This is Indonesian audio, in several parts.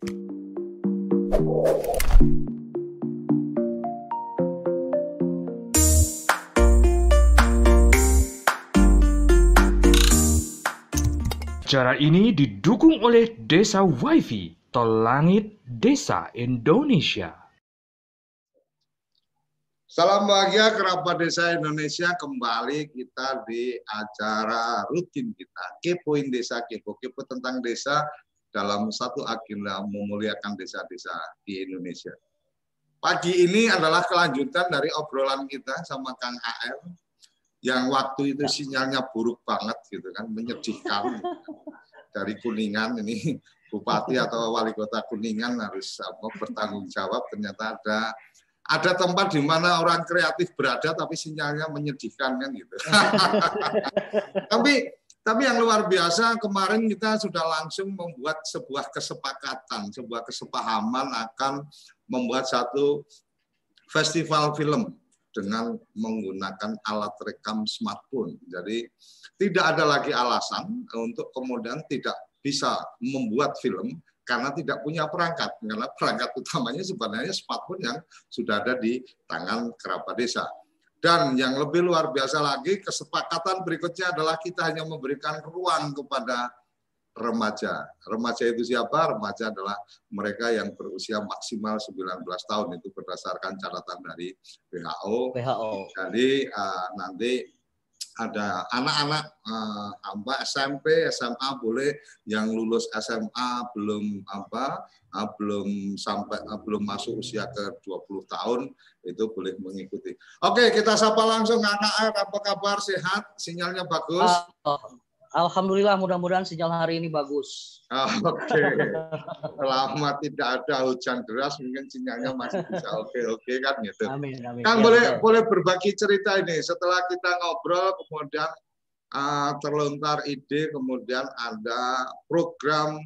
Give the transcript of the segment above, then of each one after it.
Cara ini didukung oleh Desa WiFi, Tol Langit Desa Indonesia. Salam bahagia kerabat desa Indonesia kembali kita di acara rutin kita Kepoin Desa Kepo Kepo tentang desa dalam satu agenda memuliakan desa-desa di Indonesia. Pagi ini adalah kelanjutan dari obrolan kita sama Kang AR yang waktu itu sinyalnya buruk banget gitu kan, menyedihkan dari Kuningan ini bupati atau wali kota Kuningan harus apa, bertanggung jawab ternyata ada ada tempat di mana orang kreatif berada tapi sinyalnya menyedihkan kan gitu. tapi tapi yang luar biasa kemarin kita sudah langsung membuat sebuah kesepakatan, sebuah kesepahaman akan membuat satu festival film dengan menggunakan alat rekam smartphone. Jadi tidak ada lagi alasan untuk kemudian tidak bisa membuat film karena tidak punya perangkat. Karena perangkat utamanya sebenarnya smartphone yang sudah ada di tangan kerabat desa. Dan yang lebih luar biasa lagi, kesepakatan berikutnya adalah kita hanya memberikan ruang kepada remaja. Remaja itu siapa? Remaja adalah mereka yang berusia maksimal 19 tahun itu berdasarkan catatan dari WHO. WHO. Jadi uh, nanti ada anak-anak uh, apa SMP, SMA boleh yang lulus SMA belum apa uh, belum sampai uh, belum masuk usia ke 20 tahun itu boleh mengikuti. Oke, kita sapa langsung anak apa kabar sehat? Sinyalnya bagus? Uh, Alhamdulillah mudah-mudahan sinyal hari ini bagus. Oke. Okay. Selama tidak ada hujan deras mungkin sinyalnya masih bisa oke oke okay, kan gitu. Amin, amin. Kang ya, boleh ya. boleh berbagi cerita ini setelah kita ngobrol kemudian uh, terlontar ide kemudian ada program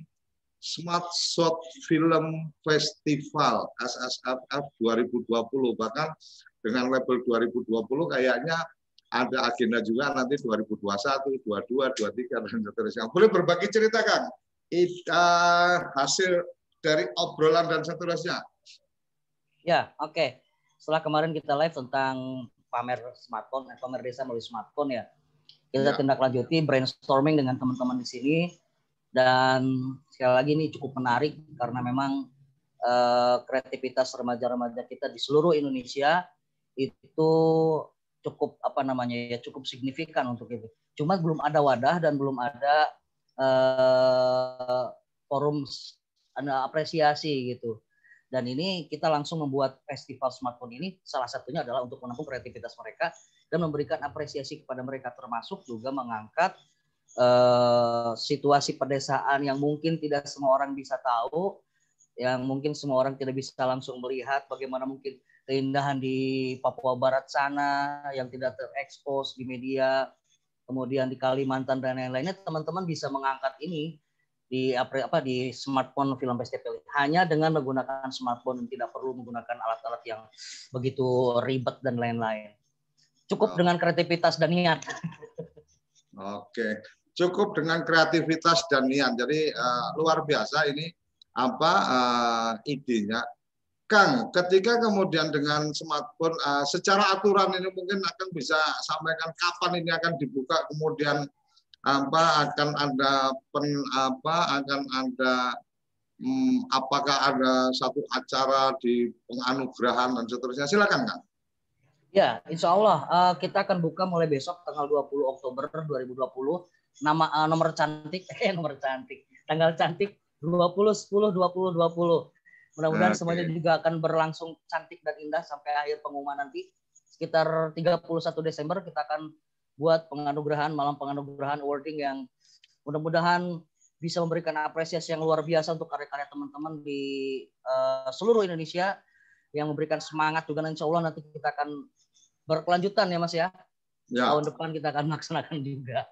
Smart Shot Film Festival SSFF 2020 bahkan dengan label 2020 kayaknya ada agenda juga nanti 2021, 22, 23 dan seterusnya. Boleh berbagi cerita kan? hasil dari obrolan dan seterusnya. Ya, oke. Okay. Setelah kemarin kita live tentang pamer smartphone, eh, pamer desa melalui smartphone ya. Kita ya. tindak lanjuti brainstorming dengan teman-teman di sini dan sekali lagi ini cukup menarik karena memang uh, kreativitas remaja-remaja kita di seluruh Indonesia itu cukup apa namanya ya cukup signifikan untuk itu. Cuma belum ada wadah dan belum ada uh, forum ada apresiasi gitu. Dan ini kita langsung membuat festival smartphone ini salah satunya adalah untuk menampung kreativitas mereka dan memberikan apresiasi kepada mereka termasuk juga mengangkat uh, situasi pedesaan yang mungkin tidak semua orang bisa tahu, yang mungkin semua orang tidak bisa langsung melihat bagaimana mungkin keindahan di Papua Barat sana yang tidak terekspos di media, kemudian di Kalimantan dan lain-lainnya, teman-teman bisa mengangkat ini di apa di smartphone film festival hanya dengan menggunakan smartphone tidak perlu menggunakan alat-alat yang begitu ribet dan lain-lain. Cukup oh. dengan kreativitas dan niat. Oke, cukup dengan kreativitas dan niat. Jadi uh, luar biasa ini apa uh, idenya Kang, ketika kemudian dengan smartphone uh, secara aturan ini mungkin akan bisa sampaikan kapan ini akan dibuka kemudian apa akan ada pen apa akan ada hmm, apakah ada satu acara di penganugerahan dan seterusnya. Silakan Kang. Ya, insya Allah uh, kita akan buka mulai besok tanggal 20 Oktober 2020 nama uh, nomor cantik eh nomor cantik tanggal cantik 20 10 20 20 Mudah-mudahan okay. semuanya juga akan berlangsung cantik dan indah sampai akhir pengumuman nanti. Sekitar 31 Desember kita akan buat penganugerahan, malam penganugerahan awarding yang mudah-mudahan bisa memberikan apresiasi yang luar biasa untuk karya-karya teman-teman di uh, seluruh Indonesia yang memberikan semangat juga insya Allah nanti kita akan berkelanjutan ya Mas ya. ya. Tahun depan kita akan melaksanakan juga.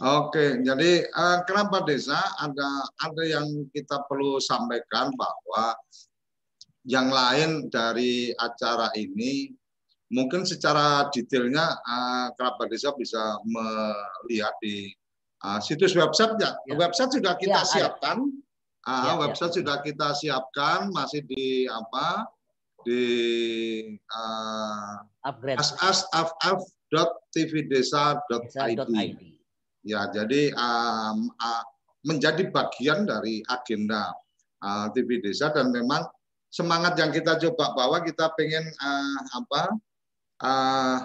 Oke, jadi uh, kenapa desa ada ada yang kita perlu sampaikan bahwa yang lain dari acara ini mungkin secara detailnya uh, kerabat desa bisa melihat di uh, situs website ya. Website sudah kita ya, siapkan. Ah, Ya, ya. website sudah kita siapkan, masih di apa? Di uh, Upgrade. Ya, jadi um, uh, menjadi bagian dari agenda uh, TV Desa dan memang semangat yang kita coba bawa kita pengen uh, apa? Uh,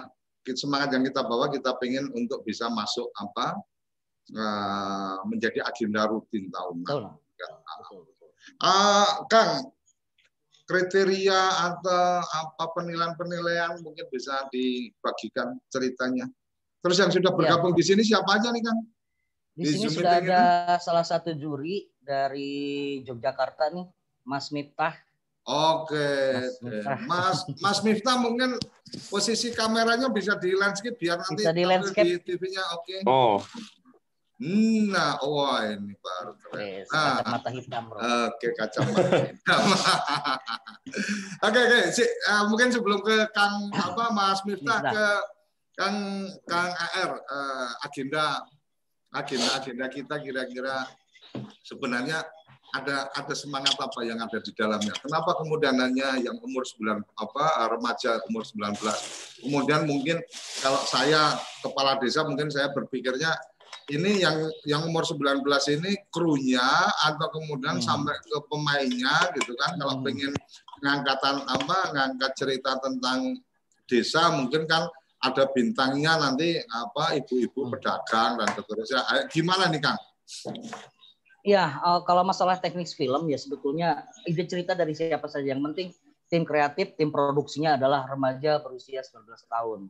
semangat yang kita bawa kita pengen untuk bisa masuk apa? uh, menjadi agenda rutin tahunan. Ya. Ah, Kang, kriteria atau apa penilaian-penilaian mungkin bisa dibagikan ceritanya. Terus yang sudah Ya. bergabung di sini siapa aja nih Kang? Di Di sini Zoom sudah ada salah satu juri dari Yogyakarta nih, Mas Miftah. Oke, Mas oke. Miftah. Mas Mas Miftah mungkin posisi kameranya bisa di landscape biar nanti Bisa di landscape. di TV-nya. Oke. Oh, Nah, wah ini baru keren. Yes, Ah. kacamata hitam, bro. Oke, kacamata. Oke, oke. Si- eh, mungkin sebelum ke Kang apa Mas Miftah Miftah. ke Kang Kang AR eh, agenda agenda agenda kita kira-kira sebenarnya ada ada semangat apa yang ada di dalamnya. Kenapa kemudian hanya yang umur 9 apa remaja umur 19. Kemudian mungkin kalau saya kepala desa mungkin saya berpikirnya ini yang yang umur 19 ini krunya atau kemudian Hmm. sampai ke pemainnya gitu kan kalau Hmm. pengen ngangkatan apa ngangkat cerita tentang desa mungkin kan ada bintangnya nanti apa ibu-ibu Hmm. pedagang dan seterusnya Ayo, gimana nih Kang? Ya, eh, kalau masalah teknis film ya sebetulnya ide cerita dari siapa saja. Yang penting tim kreatif, tim produksinya adalah remaja berusia 19 tahun.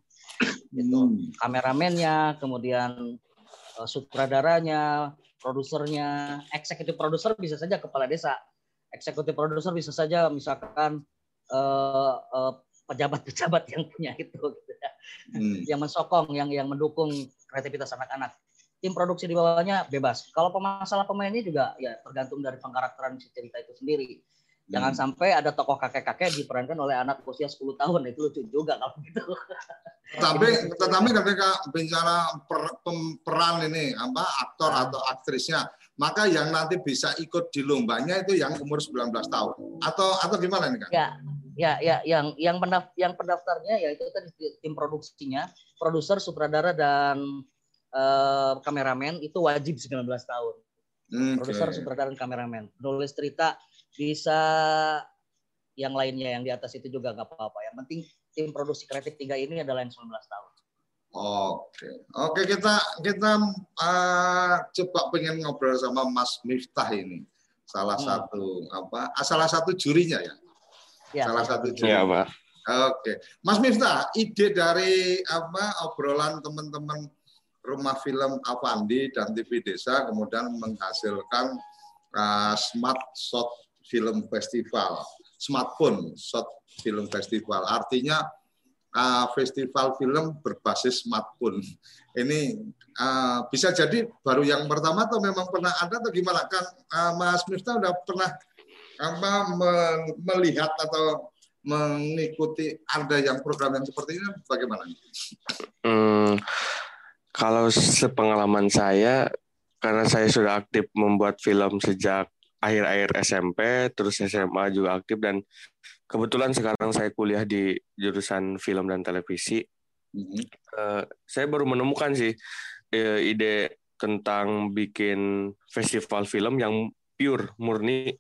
Gitu. Hmm. Kameramennya, kemudian eh, sutradaranya, produsernya, eksekutif produser bisa saja kepala desa. Eksekutif produser bisa saja misalkan eh, eh, pejabat-pejabat yang punya itu gitu ya. Hmm. yang mensokong, yang yang mendukung kreativitas anak-anak. Tim produksi di bawahnya bebas. Kalau masalah pemainnya juga ya tergantung dari pengkarakteran si cerita itu sendiri. Jangan Hmm. sampai ada tokoh kakek-kakek diperankan oleh anak usia 10 tahun. Itu lucu juga kalau gitu. Tetapi tetapi ketika bicara per- pem- peran ini apa aktor atau aktrisnya, maka yang nanti bisa ikut di lombanya itu yang umur 19 tahun. Atau atau gimana nih Kang? Ya, ya, ya, yang yang pendaf yang pendaftarnya ya itu tadi tim produksinya, produser, sutradara dan eh, kameramen itu wajib 19 tahun. Hmm, Produser, sutradara dan kameramen. Nulis cerita bisa yang lainnya yang di atas itu juga nggak apa-apa. Yang penting tim produksi kreatif tiga ini adalah yang 19 tahun. Oke, oke kita kita uh, coba pengen ngobrol sama Mas Miftah ini, salah Hmm. satu apa? ah, salah satu jurinya ya. Ya, Salah satu juri. iya Pak. Oke, Mas Miftah, ide dari apa obrolan teman-teman Rumah Film Avandi dan TV Desa kemudian menghasilkan uh, Smart Shot Film Festival, Smartphone Shot Film Festival. Artinya uh, festival film berbasis smartphone. Ini uh, bisa jadi baru yang pertama atau memang pernah ada atau gimana? Kan uh, Mas Miftah udah pernah apa me- melihat atau mengikuti ada yang program yang seperti ini bagaimana? Hmm, kalau sepengalaman saya, karena saya sudah aktif membuat film sejak akhir-akhir SMP, terus SMA juga aktif dan kebetulan sekarang saya kuliah di jurusan film dan televisi. Mhm. Eh, saya baru menemukan sih eh, ide tentang bikin festival film yang pure murni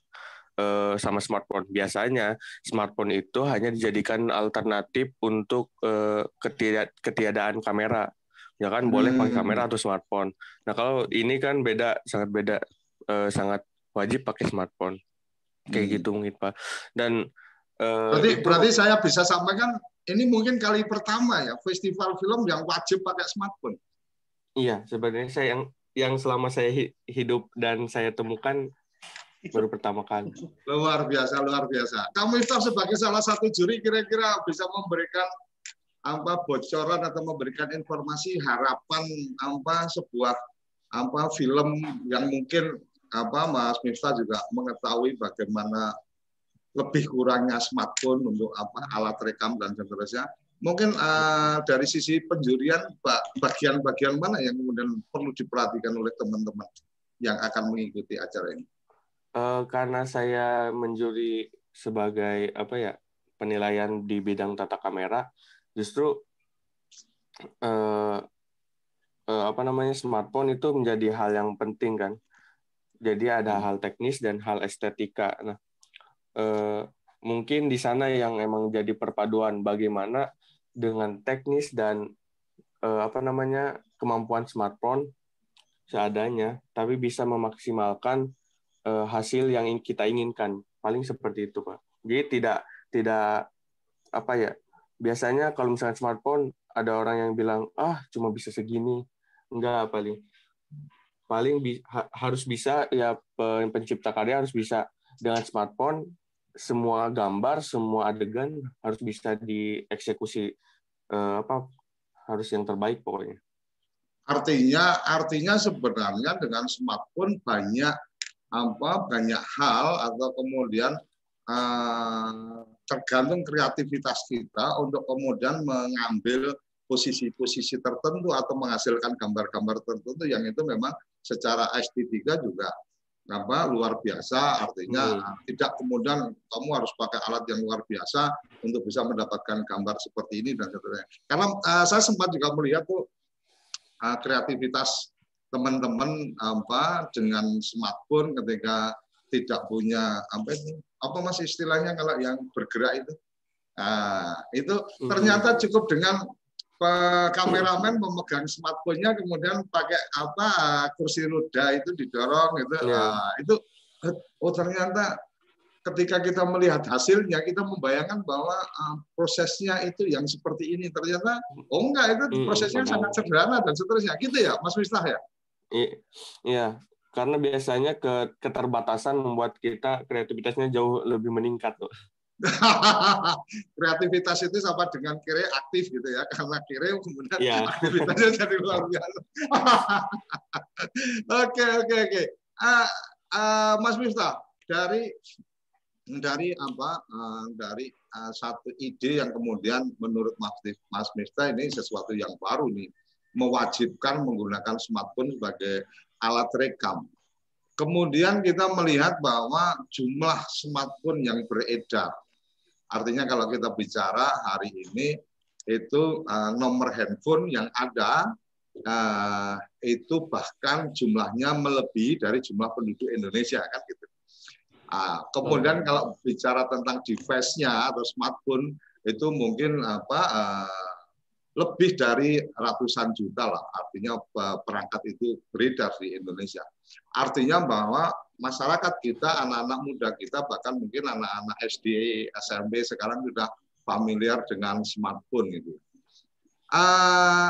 eh, sama smartphone. Biasanya smartphone itu hanya dijadikan alternatif untuk ketiada- ketiadaan kamera. Ya kan boleh pakai Hmm. kamera atau smartphone. Nah kalau ini kan beda, sangat beda, Eh, sangat wajib pakai smartphone. Kayak Hmm. gitu mungkin Pak. Dan eh, Berarti itu- berarti saya bisa sampaikan ini mungkin kali pertama ya festival film yang wajib pakai smartphone. Iya, sebenarnya saya yang yang selama saya hi- hidup dan saya temukan baru pertama kali. Luar biasa, luar biasa. Kamu Miftah sebagai salah satu juri kira-kira bisa memberikan apa bocoran atau memberikan informasi harapan apa sebuah apa film yang mungkin apa Mas Miftah juga mengetahui bagaimana lebih kurangnya smartphone untuk apa alat rekam dan seterusnya. Mungkin eh, dari sisi penjurian ba- bagian-bagian mana yang kemudian perlu diperhatikan oleh teman-teman yang akan mengikuti acara ini. Uh, karena saya menjuri sebagai apa ya penilaian di bidang tata kamera, justru uh, uh, apa namanya smartphone itu menjadi hal yang penting kan. Jadi ada hmm. hal teknis dan hal estetika. Nah, uh, mungkin di sana yang emang jadi perpaduan bagaimana dengan teknis dan uh, apa namanya kemampuan smartphone seadanya, tapi bisa memaksimalkan hasil yang kita inginkan. Paling seperti itu, Pak. Jadi tidak tidak apa ya? Biasanya kalau misalnya smartphone ada orang yang bilang, "Ah, cuma bisa segini." Enggak, paling paling bi ha harus bisa ya pencipta karya harus bisa dengan smartphone semua gambar, semua adegan harus bisa dieksekusi uh, apa harus yang terbaik pokoknya. Artinya artinya sebenarnya dengan smartphone banyak apa banyak hal atau kemudian uh, tergantung kreativitas kita untuk kemudian mengambil posisi-posisi tertentu atau menghasilkan gambar-gambar tertentu yang itu memang secara estetika juga apa luar biasa artinya hmm. tidak kemudian kamu harus pakai alat yang luar biasa untuk bisa mendapatkan gambar seperti ini dan seterusnya karena uh, saya sempat juga melihat tuh uh, kreativitas teman-teman apa dengan smartphone ketika tidak punya apa itu apa masih istilahnya kalau yang bergerak itu? Nah, itu hmm. ternyata cukup dengan kameramen memegang smartphone-nya kemudian pakai apa kursi roda itu didorong gitu. Yeah. nah, itu oh ternyata ketika kita melihat hasilnya kita membayangkan bahwa uh, prosesnya itu yang seperti ini ternyata oh enggak itu hmm, prosesnya hmm, sangat sederhana dan seterusnya. Gitu ya Mas Miftah ya iya. Karena biasanya ke keterbatasan membuat kita kreativitasnya jauh lebih meningkat tuh kreativitas itu sama dengan kire aktif gitu ya. Karena kire kemudian yeah. aktivitasnya jadi luar biasa. Oke oke oke. Ah, ah, Mas Miftah dari dari apa? Uh, dari uh, satu ide yang kemudian menurut Mas, Mas Mista ini sesuatu yang baru nih mewajibkan menggunakan smartphone sebagai alat rekam. Kemudian kita melihat bahwa jumlah smartphone yang beredar, artinya kalau kita bicara hari ini itu uh, nomor handphone yang ada uh, itu bahkan jumlahnya melebihi dari jumlah penduduk Indonesia kan gitu. Nah, kemudian hmm. kalau bicara tentang device-nya atau smartphone itu mungkin apa uh, lebih dari ratusan juta lah. Artinya perangkat itu beredar di Indonesia. Artinya bahwa masyarakat kita, anak-anak muda kita, bahkan mungkin anak-anak SD, SMP sekarang sudah familiar dengan smartphone gitu. Uh,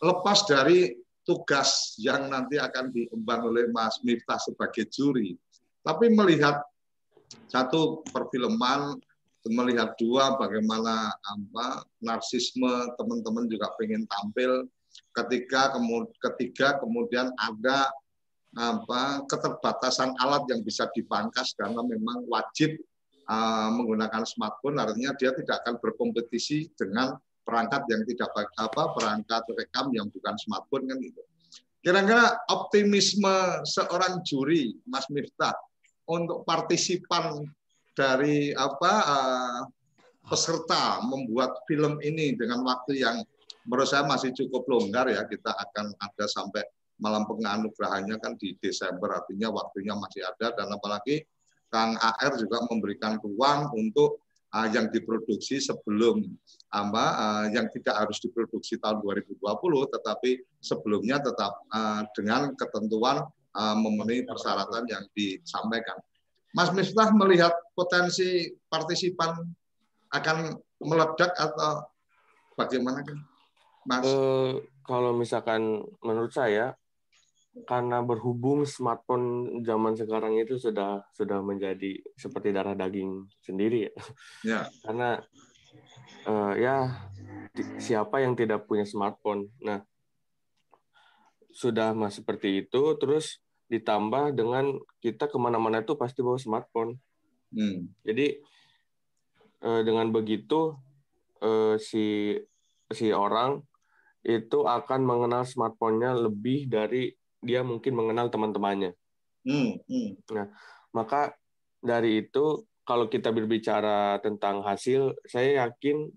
lepas dari tugas yang nanti akan diemban oleh Mas Miftah sebagai juri, tapi melihat satu perfilman melihat dua bagaimana apa narsisme teman-teman juga pengen tampil ketika kemudian ketiga kemudian ada apa keterbatasan alat yang bisa dipangkas karena memang wajib uh, menggunakan smartphone artinya dia tidak akan berkompetisi dengan perangkat yang tidak apa perangkat rekam yang bukan smartphone kan itu. Kira-kira optimisme seorang juri Mas Miftah untuk partisipan dari apa uh, peserta membuat film ini dengan waktu yang menurut saya masih cukup longgar ya kita akan ada sampai malam penganugerahannya kan di Desember artinya waktunya masih ada dan apalagi Kang AR juga memberikan ruang untuk uh, yang diproduksi sebelum apa uh, yang tidak harus diproduksi tahun 2020 tetapi sebelumnya tetap uh, dengan ketentuan uh, memenuhi persyaratan yang disampaikan. Mas Miftah melihat potensi partisipan akan meledak atau bagaimana kan? Mas? Uh, kalau misalkan menurut saya karena berhubung smartphone zaman sekarang itu sudah sudah menjadi seperti darah daging sendiri ya. ya. Karena uh, ya siapa yang tidak punya smartphone. Nah, sudah mas seperti itu terus ditambah dengan kita ke mana-mana itu pasti bawa smartphone. Hmm. Jadi eh, dengan begitu eh, si si orang itu akan mengenal smartphone-nya lebih dari dia mungkin mengenal teman-temannya. Hmm. Hmm. Nah, Maka dari itu kalau kita berbicara tentang hasil, saya yakin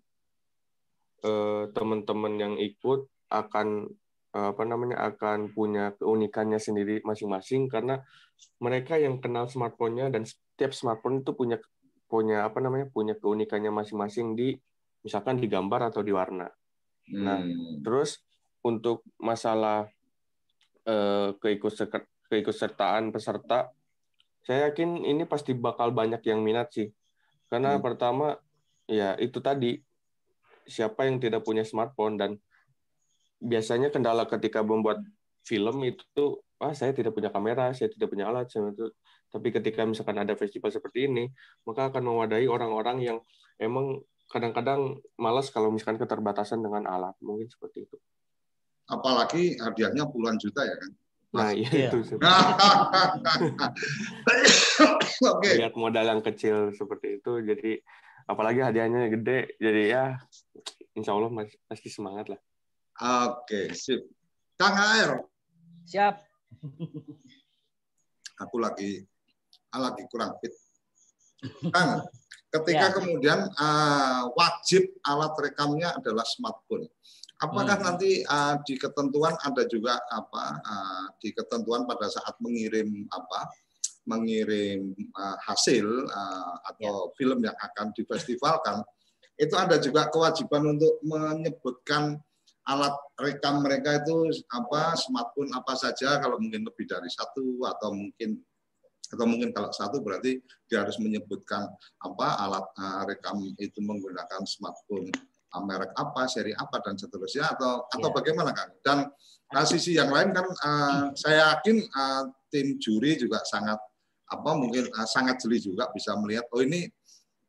eh, teman-teman yang ikut akan apa namanya akan punya keunikannya sendiri masing-masing karena mereka yang kenal smartphone-nya dan setiap smartphone itu punya punya apa namanya punya keunikannya masing-masing di misalkan di gambar atau di warna. Nah, Hmm. terus untuk masalah eh, keikutserta- keikutsertaan peserta, saya yakin ini pasti bakal banyak yang minat sih. Karena Hmm. pertama, ya itu tadi siapa yang tidak punya smartphone dan biasanya kendala ketika membuat film itu, ah saya tidak punya kamera, saya tidak punya alat, saya itu. Tapi ketika misalkan ada festival seperti ini, maka akan mewadahi orang-orang yang emang kadang-kadang malas kalau misalkan keterbatasan dengan alat, mungkin seperti itu. Apalagi hadiahnya puluhan juta ya kan. Nah, iya itu. Oke. Lihat modal yang kecil seperti itu, jadi apalagi hadiahnya gede, jadi ya insya Allah mas- pasti semangat lah. Oke, sip. Kang AR, Siap. aku lagi ah, lagi kurang fit. Kang, ketika Ya. kemudian ah, wajib alat rekamnya adalah smartphone. Apakah Hmm. nanti ah, di ketentuan ada juga apa ah, di ketentuan pada saat mengirim apa mengirim ah, hasil ah, atau film yang akan difestivalkan itu ada juga kewajiban untuk menyebutkan alat rekam mereka itu apa smartphone apa saja kalau mungkin lebih dari satu atau mungkin atau mungkin kalau satu berarti dia harus menyebutkan apa alat uh, rekam itu menggunakan smartphone uh, merek apa seri apa dan seterusnya atau atau Ya. bagaimana kan dan uh, sisi yang lain kan uh, saya yakin uh, tim juri juga sangat apa mungkin uh, sangat jeli juga bisa melihat oh ini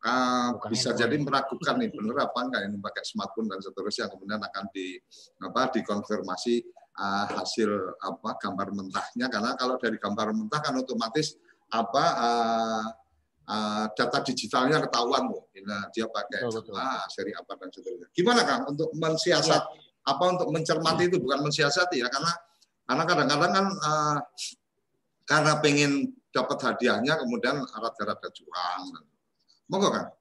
uh, Bukan bisa handphone. jadi meragukan nih bener apa enggak ini pakai smartphone dan seterusnya kemudian akan di apa dikonfirmasi uh, hasil apa gambar mentahnya. Karena kalau dari gambar mentah kan otomatis apa uh, uh, data digitalnya ketahuan loh. Nah, dia pakai Betul, betul. ah, seri apa dan seterusnya. Gimana kang untuk mensiasat apa untuk mencermati itu? Bukan mensiasati ya karena karena kadang-kadang kan uh, karena pengen dapat hadiahnya kemudian rada-rada curang monggo kan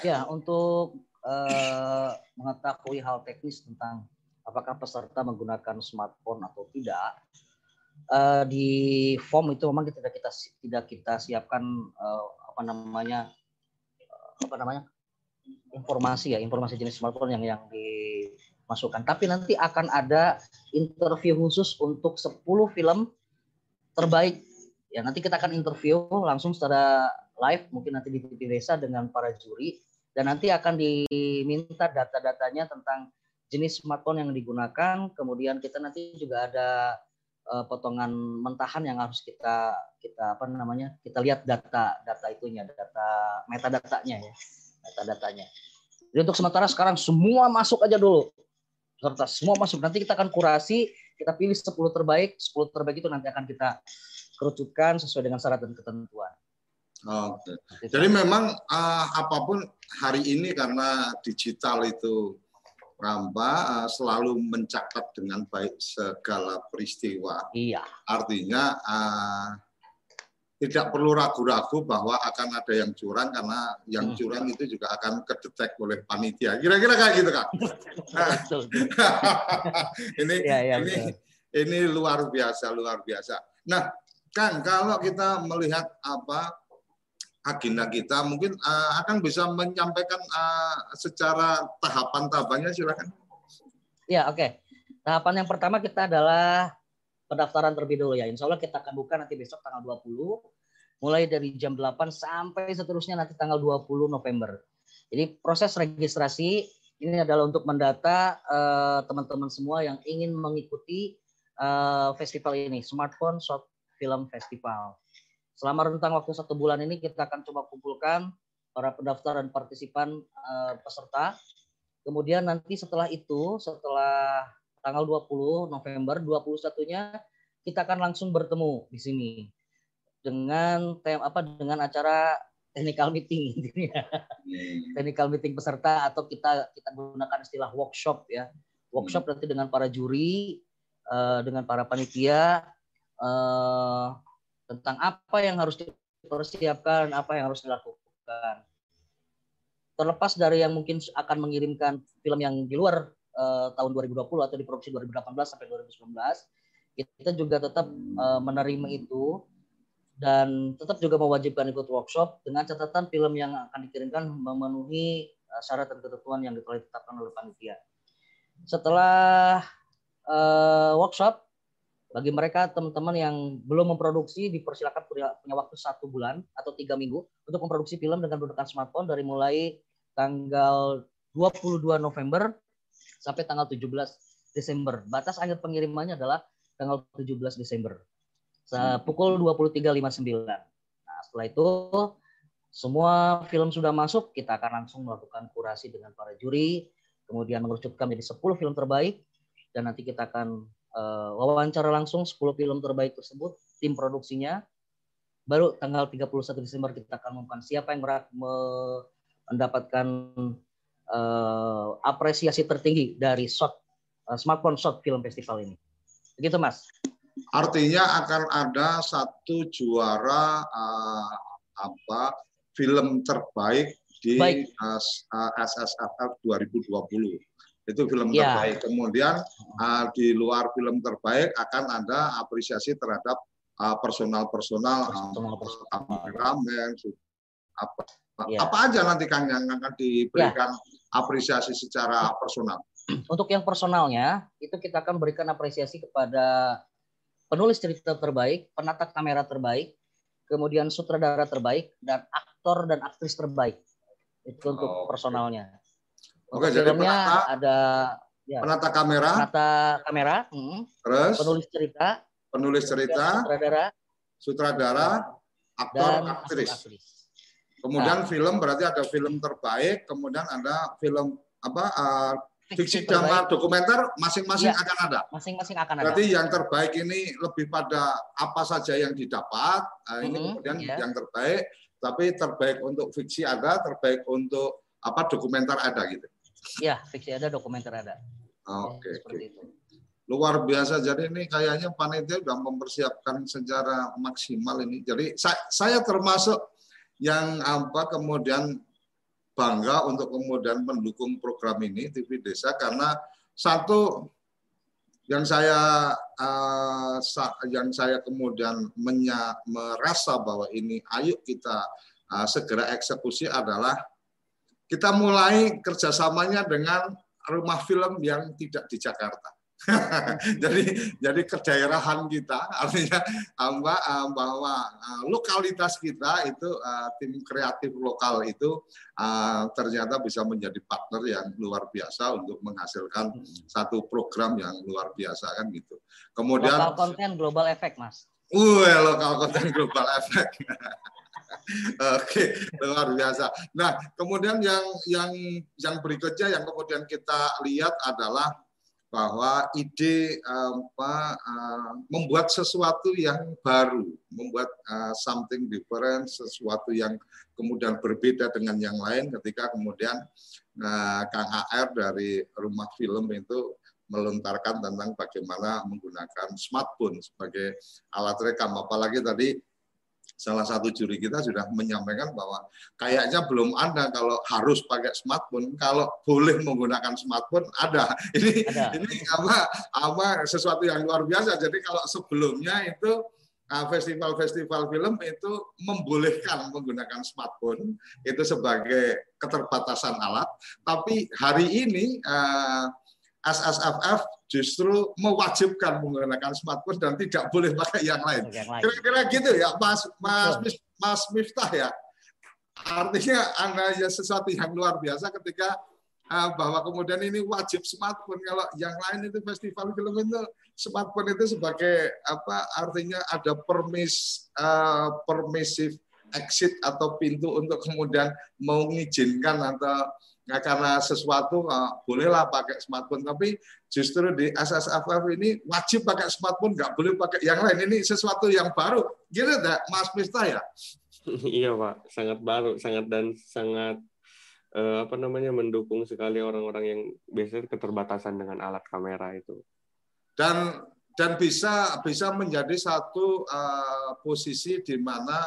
Ya, untuk eh, mengetahui hal teknis tentang apakah peserta menggunakan smartphone atau tidak, eh, di form itu memang tidak kita tidak kita siapkan eh, apa namanya apa namanya informasi ya informasi jenis smartphone yang yang dimasukkan. Tapi nanti akan ada interview khusus untuk 10 film terbaik. Ya nanti kita akan interview langsung secara live mungkin nanti di TV Desa dengan para juri dan nanti akan diminta data-datanya tentang jenis smartphone yang digunakan. Kemudian kita nanti juga ada eh, potongan mentahan yang harus kita kita apa namanya kita lihat data data itunya data metadatanya ya metadatanya. Jadi untuk sementara sekarang semua masuk aja dulu. Serta semua masuk. Nanti kita akan kurasi kita pilih 10 terbaik 10 terbaik itu nanti akan kita kerucutkan sesuai dengan syarat dan ketentuan Oke. Jadi memang uh, apa pun hari ini karena digital itu apa uh, selalu mencatat dengan baik segala peristiwa. iya Artinya uh, tidak perlu ragu-ragu bahwa akan ada yang curang karena yang Hmm. curang itu juga akan kedetek oleh panitia. Kira-kira kayak gitu kan? ini Iya, iya, ini betul. ini luar biasa luar biasa. Nah, Kang kalau kita melihat apa agenda kita mungkin uh, akan bisa menyampaikan uh, secara tahapan-tahapannya silakan. Ya, oke. Tahapan yang pertama kita adalah pendaftaran terlebih dulu ya. Insya Allah kita akan buka nanti besok tanggal 20. Mulai dari jam 8 sampai seterusnya nanti tanggal 20 November. Jadi proses registrasi ini adalah untuk mendata eh, teman-teman semua yang ingin mengikuti eh, festival ini, Smartphone Short Film Festival. Selama rentang waktu satu bulan ini kita akan coba kumpulkan para pendaftar dan partisipan eh, peserta Kemudian nanti setelah itu, setelah tanggal 20 November, 21-nya kita akan langsung bertemu di sini dengan tem apa dengan acara technical meeting intinya. technical meeting peserta atau kita kita gunakan istilah workshop ya. Workshop nanti dengan para juri, eh, dengan para panitia eh, tentang apa yang harus dipersiapkan apa yang harus dilakukan. Terlepas dari yang mungkin akan mengirimkan film yang di luar uh, tahun 2020 atau di produksi 2018 sampai 2019, kita juga tetap uh, menerima itu dan tetap juga mewajibkan ikut workshop dengan catatan film yang akan dikirimkan memenuhi uh, syarat dan ketentuan yang telah ditetapkan oleh panitia. Setelah uh, workshop, bagi mereka teman-teman yang belum memproduksi dipersilakan punya, punya waktu satu bulan atau tiga minggu untuk memproduksi film dengan menggunakan smartphone dari mulai tanggal 22 November sampai tanggal 17 Desember. Batas akhir pengirimannya adalah tanggal 17 Desember. Pukul 23.59. Nah, setelah itu semua film sudah masuk, kita akan langsung melakukan kurasi dengan para juri, kemudian mengerucutkan menjadi 10 film terbaik, dan nanti kita akan uh, wawancara langsung 10 film terbaik tersebut, tim produksinya. Baru tanggal 31 Desember kita akan mengumumkan siapa yang mendapatkan uh, apresiasi tertinggi dari short, uh, smartphone short film festival ini. Begitu, Mas. Artinya akan ada satu juara uh, apa film terbaik di Baik. uh, SSFF 2020. Itu film ya. terbaik. Kemudian uh, di luar film terbaik akan ada apresiasi terhadap personal-personal uh, kameramen apa ya. apa aja nanti kan yang akan diberikan ya. apresiasi secara personal. Untuk yang personalnya, itu kita akan berikan apresiasi kepada penulis cerita terbaik, penata kamera terbaik, kemudian sutradara terbaik, dan aktor dan aktris terbaik. Itu untuk oh, personalnya. Oke, jadi penata, ada ya, penata kamera, penata kamera, hmm, terus penulis cerita, penulis cerita, sutradara, sutradara, aktor, dan aktris. aktris. Kemudian nah. film berarti ada film terbaik, kemudian ada film apa uh, fiksi drama dokumenter masing-masing ya, akan ada. Masing-masing akan ada. Berarti yang terbaik ini lebih pada apa saja yang didapat. Nah, ini mm-hmm, kemudian ya. yang terbaik, tapi terbaik untuk fiksi ada, terbaik untuk apa dokumenter ada gitu. Iya, fiksi ada, dokumenter ada. Oke. Okay, ya, okay. Luar biasa. Jadi ini kayaknya panitia sudah mempersiapkan secara maksimal ini. Jadi saya, saya termasuk yang apa kemudian bangga untuk kemudian mendukung program ini TV Desa karena satu yang saya uh, yang saya kemudian menya, merasa bahwa ini ayo kita uh, segera eksekusi adalah kita mulai kerjasamanya dengan rumah film yang tidak di Jakarta. jadi jadi kedaerahan kita artinya bahwa, bahwa uh, lokalitas kita itu uh, tim kreatif lokal itu ternyata bisa menjadi partner yang luar biasa untuk menghasilkan satu program yang luar biasa kan gitu. Kemudian lokal konten global effect mas. Uh, lokal konten global effect. Oke, luar biasa. Nah, kemudian yang yang yang berikutnya yang kemudian kita lihat adalah bahwa ide apa uh, membuat sesuatu yang baru, membuat uh, something different, sesuatu yang kemudian berbeda dengan yang lain ketika kemudian Kang AR dari rumah film itu melontarkan tentang bagaimana menggunakan smartphone sebagai alat rekam apalagi tadi salah satu juri kita sudah menyampaikan bahwa kayaknya belum ada kalau harus pakai smartphone, kalau boleh menggunakan smartphone ada. Ini ada. ini apa apa sesuatu yang luar biasa. Jadi kalau sebelumnya itu uh, festival-festival film itu membolehkan menggunakan smartphone itu sebagai keterbatasan alat, tapi hari ini uh, SSFF justru mewajibkan menggunakan smartphone dan tidak boleh pakai yang lain. Kira-kira gitu ya, Mas Mas Mas Miftah ya. Artinya ada ya sesuatu yang luar biasa ketika uh, bahwa kemudian ini wajib smartphone kalau yang lain itu festival film itu smartphone itu sebagai apa artinya ada permis uh, permissive exit atau pintu untuk kemudian mengizinkan atau Nah, karena sesuatu uh, bolehlah pakai smartphone, tapi justru di SSFF ini wajib pakai smartphone, nggak boleh pakai yang lain. Ini sesuatu yang baru. Gitu enggak, Mas Mista ya? iya Pak, sangat baru, sangat dan sangat uh, apa namanya mendukung sekali orang-orang yang biasanya keterbatasan dengan alat kamera itu. Dan dan bisa bisa menjadi satu uh, posisi di mana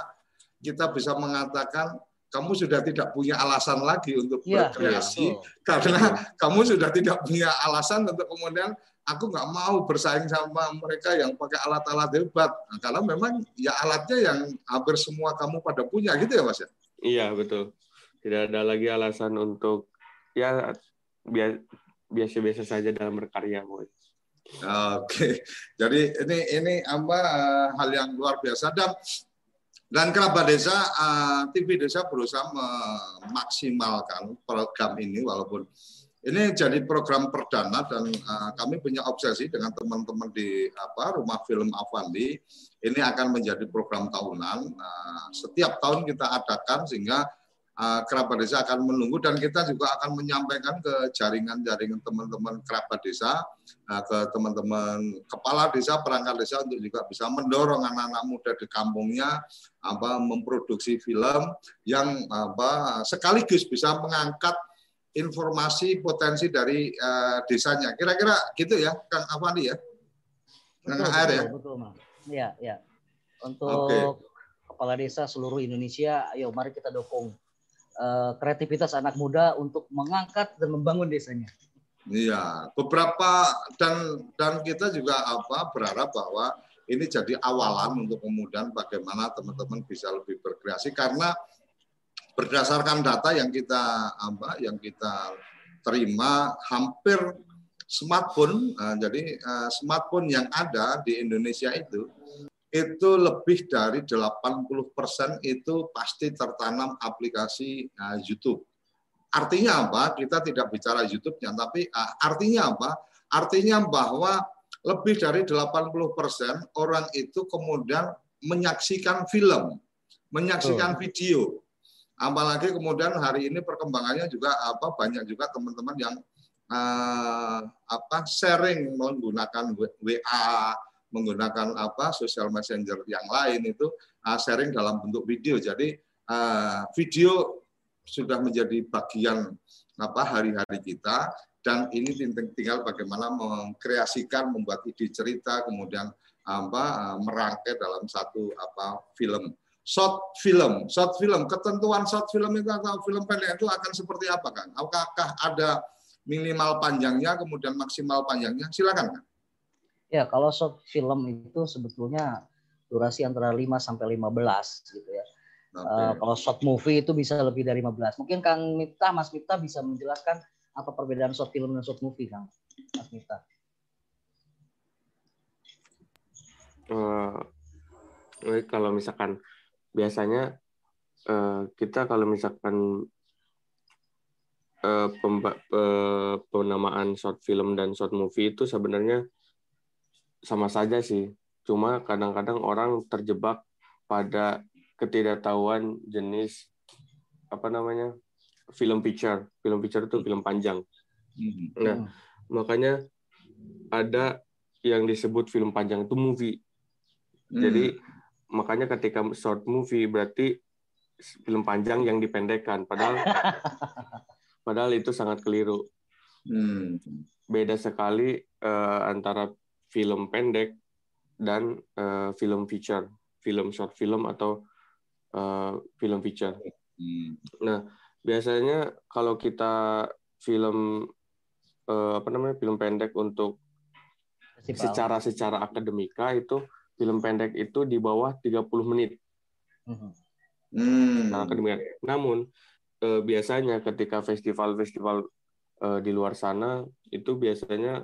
kita bisa mengatakan kamu sudah tidak punya alasan lagi untuk Iya, berkreasi betul. karena kamu sudah tidak punya alasan untuk kemudian aku nggak mau bersaing sama mereka yang pakai alat-alat hebat Nah, karena memang ya alatnya yang hampir semua kamu pada punya gitu ya mas ya Iya betul. Tidak ada lagi alasan untuk ya bia- biasa-biasa saja dalam berkarya, boy. Oke, jadi ini ini apa eh, hal yang luar biasa dan dan kerabat desa eh, TV desa berusaha memaksimalkan program ini walaupun ini jadi program perdana dan eh, kami punya obsesi dengan teman-teman di apa rumah film Avandi. Ini akan menjadi program tahunan. Nah, setiap tahun kita adakan sehingga kerabat desa akan menunggu dan kita juga akan menyampaikan ke jaringan-jaringan teman-teman kerabat desa uh, ke teman-teman kepala desa perangkat desa untuk juga bisa mendorong anak-anak muda di kampungnya apa memproduksi film yang apa sekaligus bisa mengangkat informasi potensi dari uh, desanya kira-kira gitu ya Kang Avandi ya Kang Betul, AR ya betul, betul, Mang. Iya, iya. Untuk Oke. kepala desa seluruh Indonesia, ayo mari kita dukung eh, kreativitas anak muda untuk mengangkat dan membangun desanya. Iya, beberapa dan dan kita juga apa berharap bahwa ini jadi awalan untuk kemudian bagaimana teman-teman bisa lebih berkreasi karena berdasarkan data yang kita apa yang kita terima hampir smartphone eh, jadi eh, smartphone yang ada di Indonesia itu itu lebih dari 80% itu pasti tertanam aplikasi eh, YouTube. Artinya apa? Kita tidak bicara YouTube-nya, tapi uh, artinya apa? Artinya bahwa lebih dari 80% orang itu kemudian menyaksikan film, menyaksikan video. Apalagi kemudian hari ini perkembangannya juga apa banyak juga teman-teman yang uh, apa sharing menggunakan WA, menggunakan apa sosial messenger yang lain itu uh, sharing dalam bentuk video. Jadi uh, video sudah menjadi bagian apa hari-hari kita dan ini ting- tinggal bagaimana mengkreasikan membuat ide cerita kemudian apa uh, merangkai dalam satu apa film. Short film. Short film. Ketentuan short film itu atau film pendek itu akan seperti apa kan apakah ada minimal panjangnya kemudian maksimal panjangnya? Silakan kan Ya, kalau short film itu sebetulnya durasi antara 5 sampai 15 gitu ya. Eh, kalau short movie itu bisa lebih dari 15. Mungkin Kang Miftah, Mas Miftah bisa menjelaskan apa perbedaan short film dan short movie, Kang? Mas Miftah. Eh, eh, kalau misalkan biasanya eh, kita kalau misalkan eh, pemba- pe- penamaan short film dan short movie itu sebenarnya sama saja sih. Cuma kadang-kadang orang terjebak pada ketidaktahuan jenis apa namanya film picture. Film picture itu film panjang. Mhm. Nah, makanya ada yang disebut film panjang itu movie. Jadi makanya ketika short movie berarti film panjang yang dipendekkan. Padahal padahal itu sangat keliru. Hmm. Beda sekali eh, antara film pendek dan eh, film feature, film short film atau eh, film feature. Hmm. Biasanya kalau kita film eh, apa namanya film pendek untuk Festival. secara secara akademika itu film pendek itu di bawah 30 menit. Hmm. secara akademika. Namun eh, biasanya ketika festival-festival eh, di luar sana itu biasanya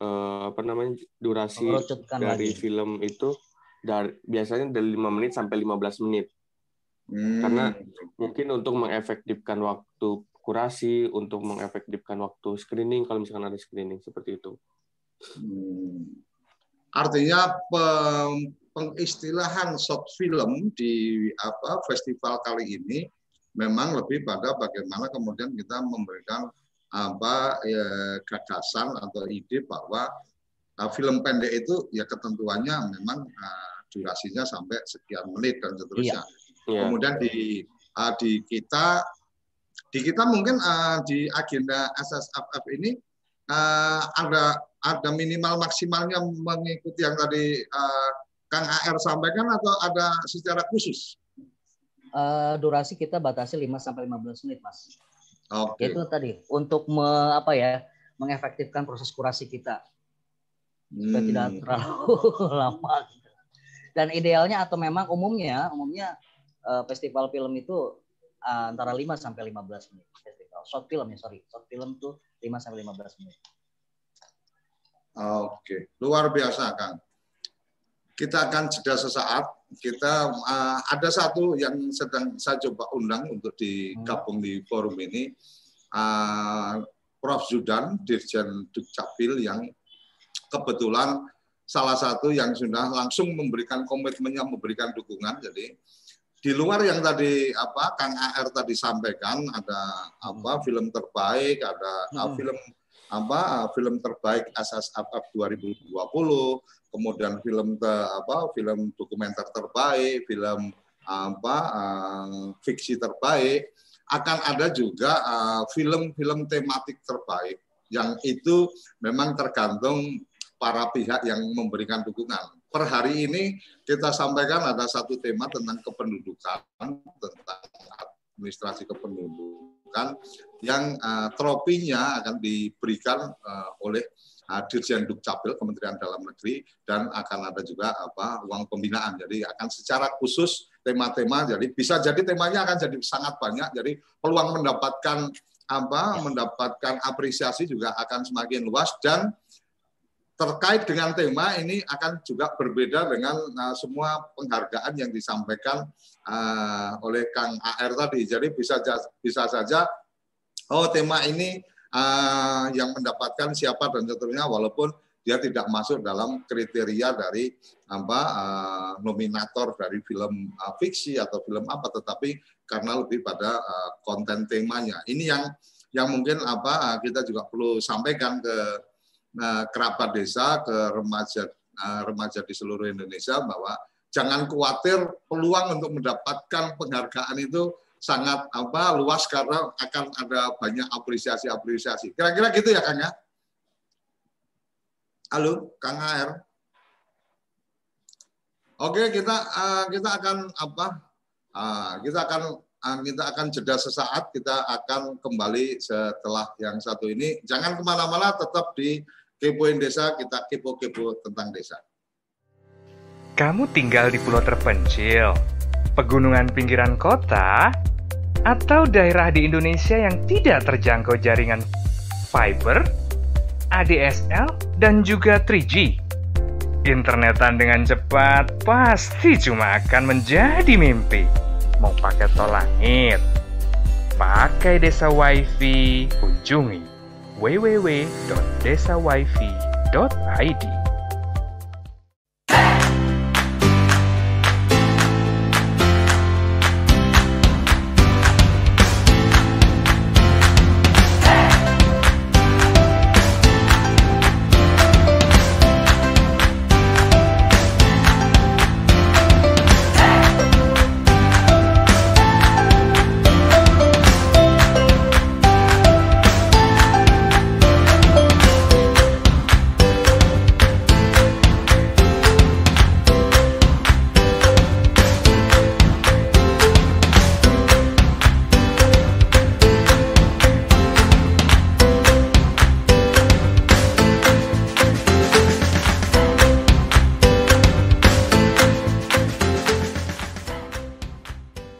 eh, apa namanya durasi dari lagi. film itu dari biasanya dari 5 menit sampai 15 menit. Hmm. Karena Mungkin untuk mengefektifkan waktu kurasi, untuk mengefektifkan waktu screening kalau misalkan ada screening seperti itu. Hmm. Artinya pem- pengistilahan short film di apa festival kali ini memang lebih pada bagaimana kemudian kita memberikan apa ya, gagasan atau ide bahwa uh, film pendek itu ya ketentuannya memang uh, durasinya sampai sekian menit dan seterusnya. Ya, Kemudian di uh, di kita di kita mungkin uh, di agenda SSFF ini uh, ada ada minimal maksimalnya mengikuti yang tadi uh, Kang AR sampaikan atau ada secara khusus? uh, durasi kita batasi 5 sampai 15 menit, Mas. Oke. Itu tadi untuk me, apa ya? mengefektifkan proses kurasi kita. Supaya Hmm. tidak terlalu lama. Dan idealnya atau memang umumnya umumnya uh, festival film itu uh, antara 5 sampai 15 menit festival. Short film ya, sorry. Short film tuh 5 sampai 15 menit. Oke, luar biasa, Kang. Kita akan jeda sesaat. Kita uh, ada satu yang sedang saya coba undang untuk digabung di forum ini, uh, Prof. Zudan, Dirjen Dukcapil yang kebetulan salah satu yang sudah langsung memberikan komitmennya, memberikan dukungan. Jadi di luar yang tadi apa Kang AR tadi sampaikan ada apa film terbaik, ada uh, Hmm. film apa uh, film terbaik SSFF 2020, kemudian film te, apa film dokumenter terbaik, film apa uh, fiksi terbaik, akan ada juga uh, film-film tematik terbaik yang itu memang tergantung para pihak yang memberikan dukungan. Per hari ini kita sampaikan ada satu tema tentang kependudukan, tentang administrasi kependudukan yang uh, tropinya akan diberikan uh, oleh uh, Dirjen Dukcapil Kementerian Dalam Negeri dan akan ada juga apa uang pembinaan. Jadi akan secara khusus tema-tema jadi bisa jadi temanya akan jadi sangat banyak. Jadi peluang mendapatkan apa mendapatkan apresiasi juga akan semakin luas dan terkait dengan tema ini akan juga berbeda dengan uh, semua penghargaan yang disampaikan uh, oleh Kang AR tadi. Jadi bisa bisa saja oh tema ini uh, yang mendapatkan siapa dan seterusnya walaupun dia tidak masuk dalam kriteria dari apa uh, nominator dari film uh, fiksi atau film apa tetapi karena lebih pada uh, konten temanya. Ini yang yang mungkin apa kita juga perlu sampaikan ke uh, kerabat desa, ke remaja uh, remaja di seluruh Indonesia bahwa jangan khawatir peluang untuk mendapatkan penghargaan itu sangat apa luas karena akan ada banyak apresiasi-apresiasi. Kira-kira gitu ya Kang ya? Halo, Kang AR. Oke, kita uh, kita akan apa? Uh, kita akan uh, kita akan jeda sesaat. Kita akan kembali setelah yang satu ini. Jangan ke mana-mana, tetap di kepoin desa. Kita kepo-kepo tentang desa. Kamu tinggal di pulau terpencil, pegunungan pinggiran kota, atau daerah di Indonesia yang tidak terjangkau jaringan fiber, ADSL, dan juga 3G. Internetan dengan cepat pasti cuma akan menjadi mimpi. Mau pakai tol langit, pakai desa wifi, kunjungi www.desawifi.id.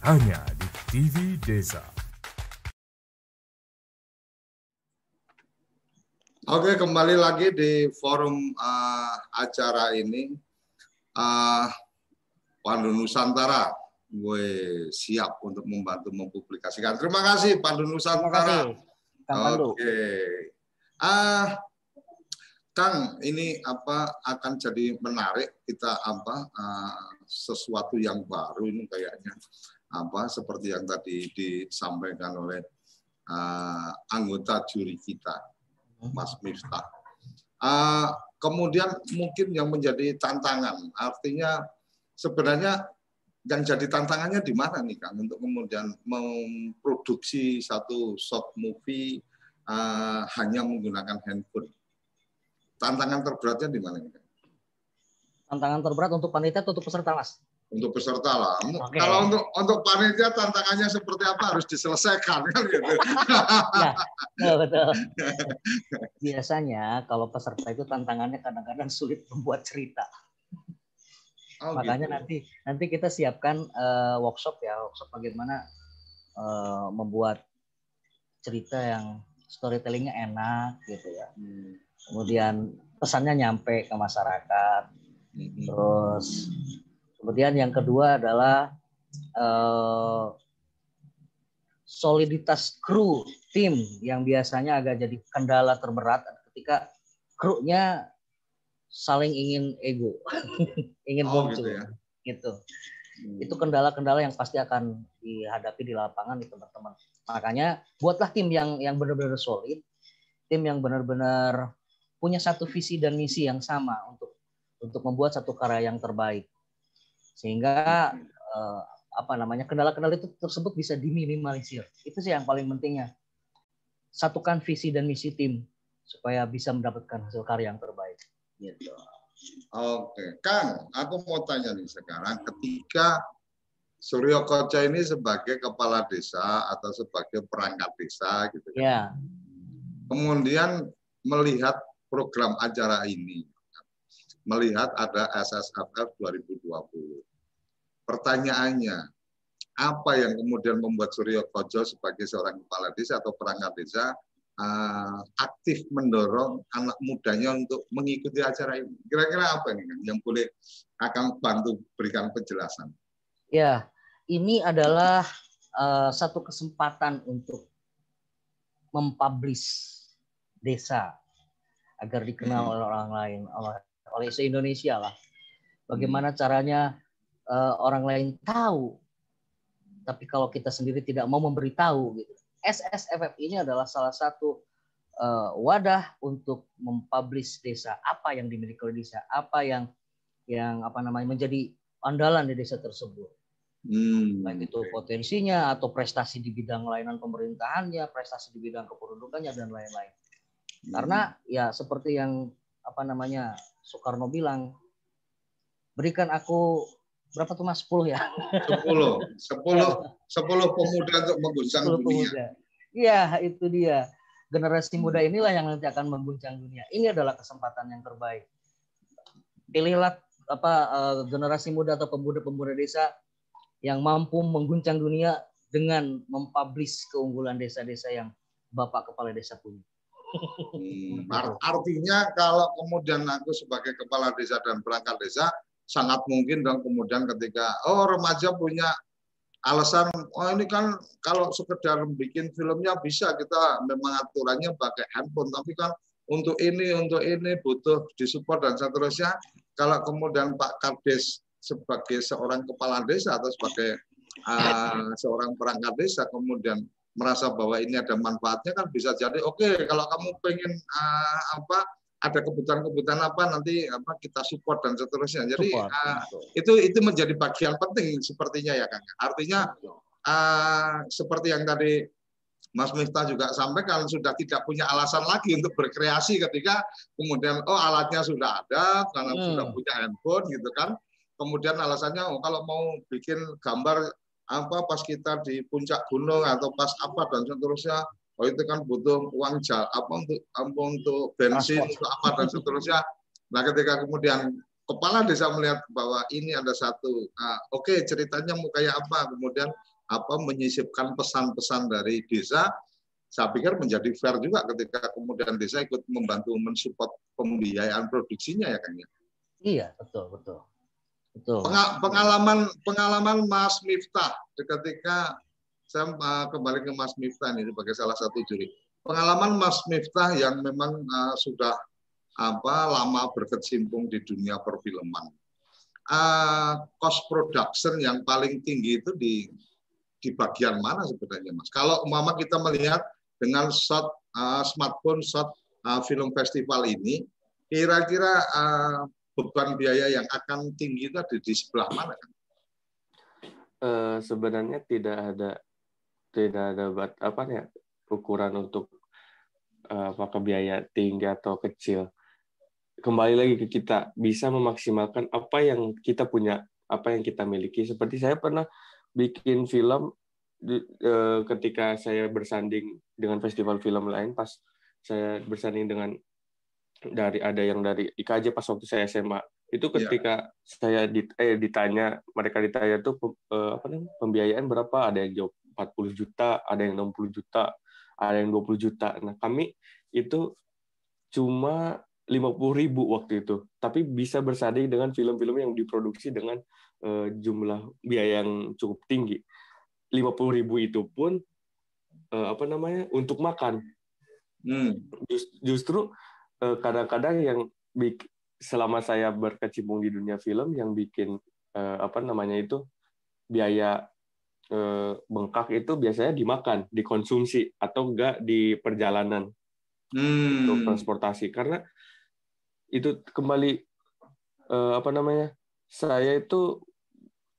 Hanya di TV Desa. Oke, kembali lagi di forum uh, acara ini. Uh, Pandu Nusantara, gue siap untuk membantu mempublikasikan. Terima kasih Pandu Terima Nusantara. Oke. Ah, Kang, ini apa akan jadi menarik kita apa uh, sesuatu yang baru ini kayaknya apa seperti yang tadi disampaikan oleh uh, anggota juri kita, Mas Miftah. Uh, kemudian mungkin yang menjadi tantangan, artinya sebenarnya yang jadi tantangannya di mana nih Kang untuk kemudian memproduksi satu short movie uh, hanya menggunakan handphone tantangan terberatnya di mana ini? Tantangan terberat untuk panitia atau untuk peserta, Mas? Untuk peserta lah. Okay. Kalau untuk untuk panitia tantangannya seperti apa harus diselesaikan kan gitu. ya, betul. Biasanya kalau peserta itu tantangannya kadang-kadang sulit membuat cerita. Oh, Makanya gitu. nanti nanti kita siapkan uh, workshop ya, workshop bagaimana uh, membuat cerita yang storytellingnya enak gitu ya. Hmm kemudian pesannya nyampe ke masyarakat mm-hmm. terus kemudian yang kedua adalah eh, soliditas kru tim yang biasanya agak jadi kendala terberat ketika krunya saling ingin ego ingin oh, muncul gitu, ya? gitu. Hmm. itu kendala-kendala yang pasti akan dihadapi di lapangan di teman-teman makanya buatlah tim yang yang benar-benar solid tim yang benar-benar punya satu visi dan misi yang sama untuk untuk membuat satu karya yang terbaik sehingga eh, apa namanya kendala-kendala itu tersebut bisa diminimalisir itu sih yang paling pentingnya satukan visi dan misi tim supaya bisa mendapatkan hasil karya yang terbaik gitu. Oke, Kang, aku mau tanya nih sekarang ketika Suryo Koca ini sebagai kepala desa atau sebagai perangkat desa gitu kan. Ya. Kemudian melihat program acara ini melihat ada SSFF 2020. Pertanyaannya, apa yang kemudian membuat Suryo Kojo sebagai seorang kepala desa atau perangkat desa uh, aktif mendorong anak mudanya untuk mengikuti acara ini? Kira-kira apa nih yang boleh akan bantu berikan penjelasan? Ya, ini adalah uh, satu kesempatan untuk mempublish desa agar dikenal hmm. oleh orang lain oleh oleh se Indonesia lah. Bagaimana hmm. caranya uh, orang lain tahu, tapi kalau kita sendiri tidak mau memberitahu gitu. SSFF ini adalah salah satu uh, wadah untuk mempublish desa apa yang dimiliki oleh desa, apa yang yang apa namanya menjadi andalan di desa tersebut. Hmm. Baik itu potensinya atau prestasi di bidang layanan pemerintahannya, prestasi di bidang kependudukannya dan lain-lain. Karena ya seperti yang apa namanya Soekarno bilang, berikan aku berapa tuh mas 10 ya? 10, 10, 10 pemuda untuk mengguncang dunia. Iya itu dia. Generasi muda inilah yang nanti akan mengguncang dunia. Ini adalah kesempatan yang terbaik. Pilihlah apa eh, generasi muda atau pemuda-pemuda desa yang mampu mengguncang dunia dengan mempublish keunggulan desa-desa yang Bapak Kepala Desa punya. Hmm, artinya kalau kemudian aku sebagai kepala desa dan perangkat desa sangat mungkin dong kemudian ketika oh remaja punya alasan oh ini kan kalau sekedar bikin filmnya bisa kita memang aturannya pakai handphone tapi kan untuk ini untuk ini butuh disupport dan seterusnya. Kalau kemudian Pak Kades sebagai seorang kepala desa atau sebagai uh, seorang perangkat desa kemudian merasa bahwa ini ada manfaatnya kan bisa jadi oke okay, kalau kamu pengen uh, apa ada kebutuhan-kebutuhan apa nanti apa kita support dan seterusnya. Jadi support, uh, itu itu menjadi bagian penting sepertinya ya Kang. Artinya uh, seperti yang tadi Mas Miftah juga sampaikan sudah tidak punya alasan lagi untuk berkreasi ketika kemudian oh alatnya sudah ada karena hmm. sudah punya handphone gitu kan. Kemudian alasannya oh kalau mau bikin gambar apa pas kita di puncak gunung atau pas apa dan seterusnya oh itu kan butuh uang jal apa untuk apa untuk bensin untuk apa dan seterusnya. Nah ketika kemudian kepala desa melihat bahwa ini ada satu uh, oke okay, ceritanya mau kayak apa kemudian apa menyisipkan pesan-pesan dari desa saya pikir menjadi fair juga ketika kemudian desa ikut membantu mensupport pembiayaan produksinya ya kan ya? Iya betul betul. Betul. Pengalaman pengalaman Mas Miftah ketika saya uh, kembali ke Mas Miftah ini sebagai salah satu juri. Pengalaman Mas Miftah yang memang uh, sudah apa lama berkecimpung di dunia perfilman. Uh, cost production yang paling tinggi itu di di bagian mana sebenarnya, Mas? Kalau umpama kita melihat dengan shot uh, smartphone shot uh, film festival ini, kira-kira uh, beban biaya yang akan tinggi itu ada di sebelah mana? Uh, sebenarnya tidak ada tidak ada apa ya ukuran untuk uh, apakah biaya tinggi atau kecil kembali lagi ke kita bisa memaksimalkan apa yang kita punya, apa yang kita miliki. Seperti saya pernah bikin film eh, ketika saya bersanding dengan festival film lain, pas saya bersanding dengan dari ada yang dari IKJ pas waktu saya SMA itu iya. ketika ya. saya dit, eh, ditanya mereka ditanya tuh eh, apa namanya pembiayaan berapa ada yang jawab 40 juta ada yang 60 juta ada yang 20 juta nah kami itu cuma 50 ribu waktu itu, tapi bisa bersanding dengan film-film yang diproduksi dengan uh, jumlah biaya yang cukup tinggi. 50 ribu itu pun uh, apa namanya untuk makan. Hmm. Just, justru kadang kadang-kadang yang bik, selama saya berkecimpung di dunia film yang bikin uh, apa namanya itu biaya uh, bengkak itu biasanya dimakan, dikonsumsi atau enggak di perjalanan. Hmm. untuk transportasi. Karena itu kembali uh, apa namanya saya itu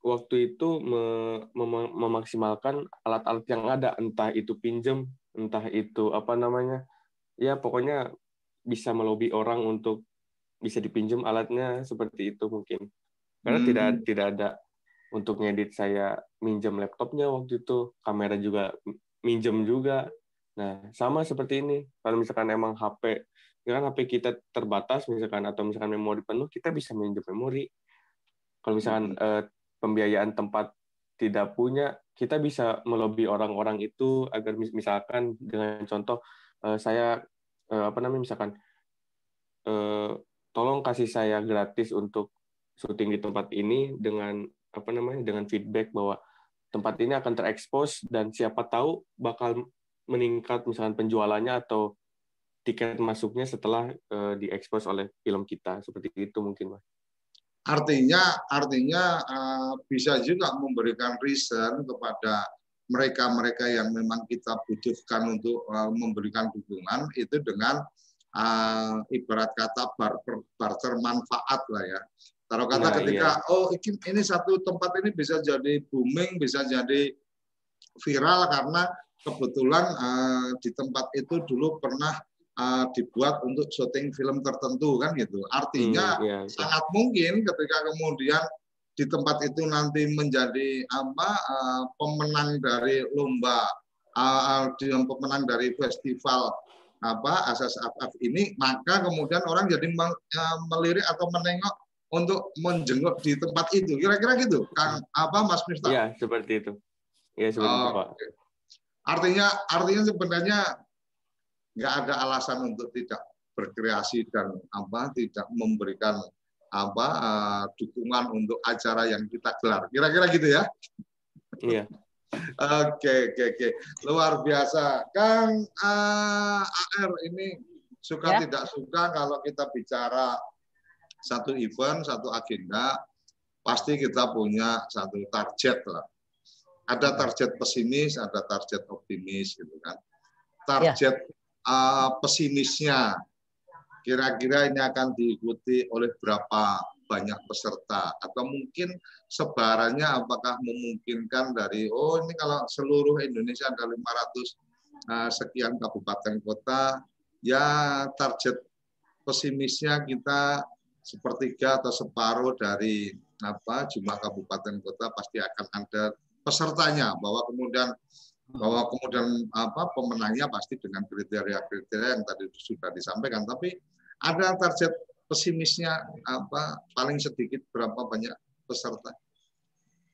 waktu itu mem memaksimalkan alat-alat yang ada. Entah itu pinjem entah itu apa namanya. Ya pokoknya bisa melobi orang untuk bisa dipinjam alatnya seperti itu mungkin. Karena hmm. tidak tidak ada untuk ngedit saya minjem laptopnya waktu itu kamera juga minjem juga. Nah sama seperti ini. Kalau misalkan emang HP ya kan HP kita terbatas misalkan atau misalkan memori penuh kita bisa minjem memori. Kalau misalkan hmm. eh, pembiayaan tempat tidak punya kita bisa melobi orang-orang itu agar misalkan dengan contoh eh, saya eh, apa namanya misalkan eh, tolong kasih saya gratis untuk syuting di tempat ini dengan apa namanya dengan feedback bahwa tempat ini akan terekspos dan siapa tahu bakal meningkat misalkan penjualannya atau tiket masuknya setelah uh, diekspos oleh film kita seperti itu mungkin mas. Artinya artinya uh, bisa juga memberikan reason kepada mereka-mereka yang memang kita butuhkan untuk uh, memberikan dukungan itu dengan uh, ibarat kata barter, manfaat lah ya. Taruh kata nah, ketika iya. oh ini, ini satu tempat ini bisa jadi booming, bisa jadi viral karena kebetulan uh, di tempat itu dulu pernah uh, dibuat untuk syuting film tertentu kan gitu. Artinya hmm, yeah, yeah. sangat mungkin ketika kemudian di tempat itu nanti menjadi apa uh, pemenang dari lomba uh, pemenang dari festival apa asas afaf ini maka kemudian orang jadi melirik atau menengok untuk menjenguk di tempat itu kira-kira gitu kan apa Mas Miftah? Iya seperti itu. Iya seperti oh, itu Pak. Artinya artinya sebenarnya nggak ada alasan untuk tidak berkreasi dan apa tidak memberikan apa uh, dukungan untuk acara yang kita gelar. Kira-kira gitu ya? Iya. Oke, oke, oke. Luar biasa. Kang uh, AR ini suka ya. tidak suka kalau kita bicara satu event, satu agenda, pasti kita punya satu target lah. Ada target pesimis, ada target optimis gitu kan. Target ya uh, pesimisnya. Kira-kira ini akan diikuti oleh berapa banyak peserta atau mungkin sebarannya apakah memungkinkan dari oh ini kalau seluruh Indonesia ada 500 uh, sekian kabupaten kota ya target pesimisnya kita sepertiga atau separuh dari apa jumlah kabupaten kota pasti akan ada pesertanya bahwa kemudian bahwa kemudian apa pemenangnya pasti dengan kriteria-kriteria yang tadi sudah disampaikan. Tapi ada target pesimisnya apa paling sedikit berapa banyak peserta?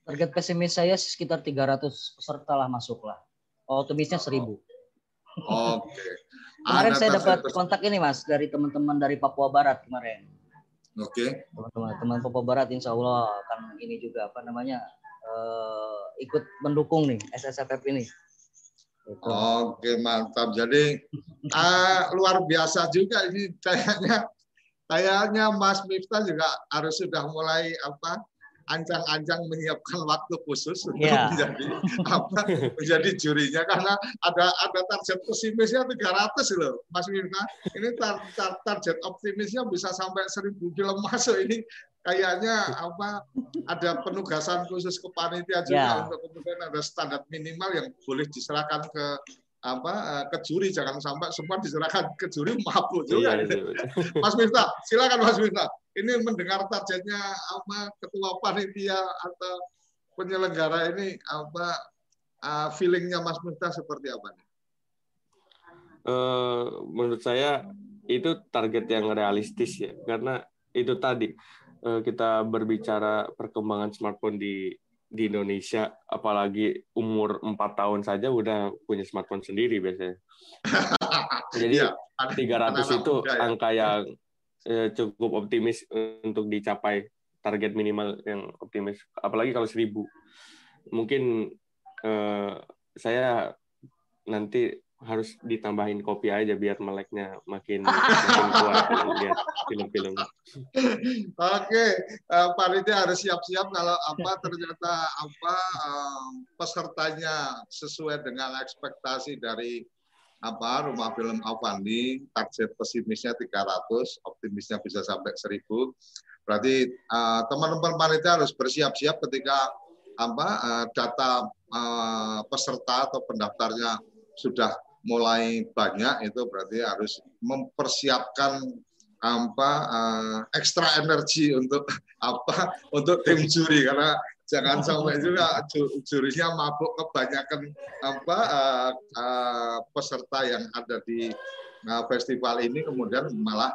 Target pesimis saya sekitar 300 peserta lah masuk lah optimisnya 1000 oke. Okay. kemarin saya dapat kontak ini mas dari teman-teman dari Papua Barat kemarin oke okay. teman-teman Papua Barat Insya Allah akan ini juga apa namanya uh, ikut mendukung nih SSFF ini Oke mantap. Jadi uh, luar biasa juga ini kayaknya kayaknya Mas Miftah juga harus sudah mulai apa ancang-ancang menyiapkan waktu khusus untuk Ya. menjadi apa menjadi jurinya karena ada ada target pesimisnya 300 loh Mas Miftah ini tar, tar- target optimisnya bisa sampai 1000 film masuk ini kayaknya apa ada penugasan khusus ke panitia juga Ya. untuk kemudian ada standar minimal yang boleh diserahkan ke apa eh, ke juri jangan sampai semua diserahkan ke juri mabuk juga Iya, iya, betul. Mas Miftah, silakan Mas Miftah. Ini mendengar targetnya apa ketua panitia atau penyelenggara ini apa uh, feelingnya Mas Miftah seperti apa nih? Eh, menurut saya itu target yang realistis ya karena itu tadi eh, kita berbicara perkembangan smartphone di di Indonesia apalagi umur empat tahun saja udah punya smartphone sendiri biasanya jadi ada 300 anak-anak itu ya. angka yang eh, cukup optimis untuk dicapai target minimal yang optimis apalagi kalau 1000 mungkin eh, saya nanti harus ditambahin kopi aja biar meleknya makin makin kuat kalau lihat film-film. Oke, eh, panitia harus siap-siap kalau apa ternyata apa eh, pesertanya sesuai dengan ekspektasi dari apa rumah film Avandi target pesimisnya 300 optimisnya bisa sampai 1000 berarti eh, teman-teman panitia harus bersiap-siap ketika apa eh, data eh, peserta atau pendaftarnya sudah mulai banyak itu berarti harus mempersiapkan apa eh, ekstra energi untuk apa untuk tim juri. Karena jangan sampai juga ju- jurinya mabuk kebanyakan apa eh, eh, peserta yang ada di eh, festival ini. Kemudian malah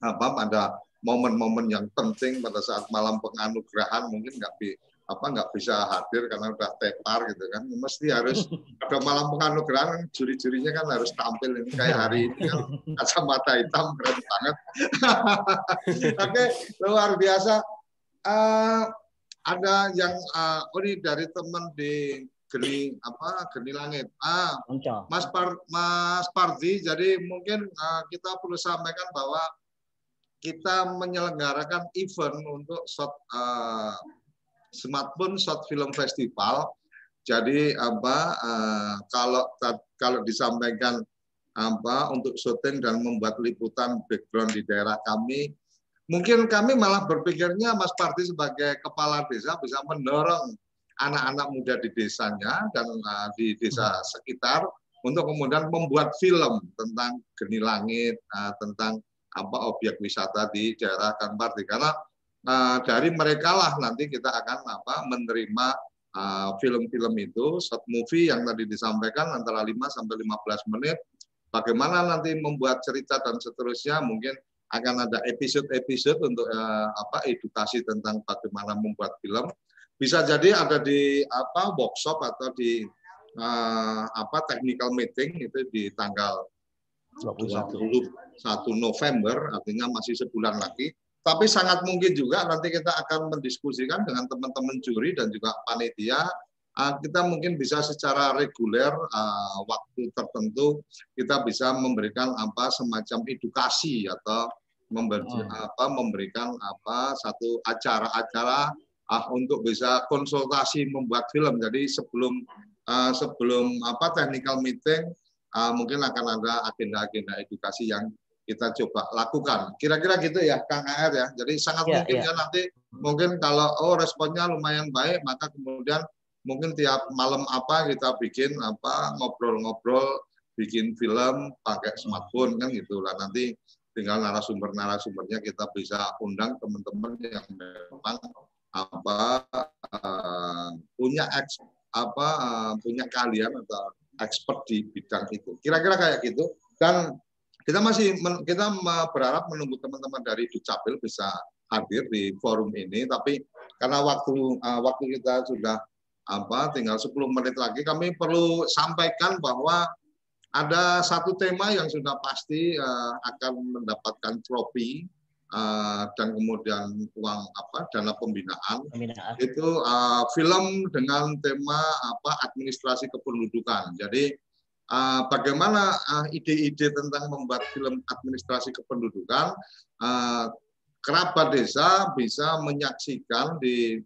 apa pada momen-momen yang penting pada saat malam penganugerahan mungkin nggak apa nggak bisa hadir karena udah tepar gitu kan. Mesti harus ada malam penganugerahan juri-jurinya kan harus tampil ini kayak hari ini kan. Kacamata hitam keren banget. Oke luar biasa. Eh, ada yang eh, oh ini dari teman di geni apa geni langit. Ah. Mas Par Mas Pardi, jadi mungkin uh, kita perlu sampaikan bahwa kita menyelenggarakan event untuk short uh, smartphone short film festival. Jadi apa uh, kalau kalau disampaikan apa untuk syuting dan membuat liputan background di daerah kami, mungkin kami malah berpikirnya Mas Pardi sebagai kepala desa bisa mendorong anak-anak muda di desanya dan uh, di desa sekitar untuk kemudian membuat film tentang geni langit, uh, tentang apa objek wisata di daerah Kanparti karena uh, dari mereka lah nanti kita akan apa menerima uh, film-film itu short movie yang tadi disampaikan antara 5 sampai 15 menit. Bagaimana nanti membuat cerita dan seterusnya mungkin akan ada episode-episode untuk uh, apa edukasi tentang bagaimana membuat film. Bisa jadi ada di apa workshop atau di uh, apa technical meeting itu di tanggal 21 November artinya masih sebulan lagi tapi sangat mungkin juga nanti kita akan mendiskusikan dengan teman-teman juri dan juga panitia uh, kita mungkin bisa secara reguler uh, waktu tertentu kita bisa memberikan apa semacam edukasi atau memberi, Hmm. apa memberikan apa satu acara-acara ah, untuk bisa konsultasi membuat film. Jadi sebelum uh, sebelum apa technical meeting uh, mungkin akan ada agenda-agenda edukasi yang kita coba lakukan. Kira-kira gitu ya Kang AR ya. Jadi sangat Ya, mungkin ya. ya nanti mungkin kalau oh responnya lumayan baik maka kemudian mungkin tiap malam apa kita bikin apa ngobrol-ngobrol bikin film pakai smartphone kan gitu lah nanti tinggal narasumber-narasumbernya kita bisa undang teman-teman yang memang apa eh, punya eks, apa eh, punya kalian atau expert di bidang itu. Kira-kira kayak gitu. Dan kita masih kita berharap menunggu teman-teman dari Dukcapil bisa hadir di forum ini. Tapi karena waktu eh, waktu kita sudah apa tinggal 10 menit lagi, kami perlu sampaikan bahwa ada satu tema yang sudah pasti eh, akan mendapatkan trofi eh, dan kemudian uang apa dana pembinaan Pembinaan. itu uh, film dengan tema apa administrasi kependudukan. Jadi uh, bagaimana uh, ide-ide tentang membuat film administrasi kependudukan, uh, kerabat desa bisa menyaksikan di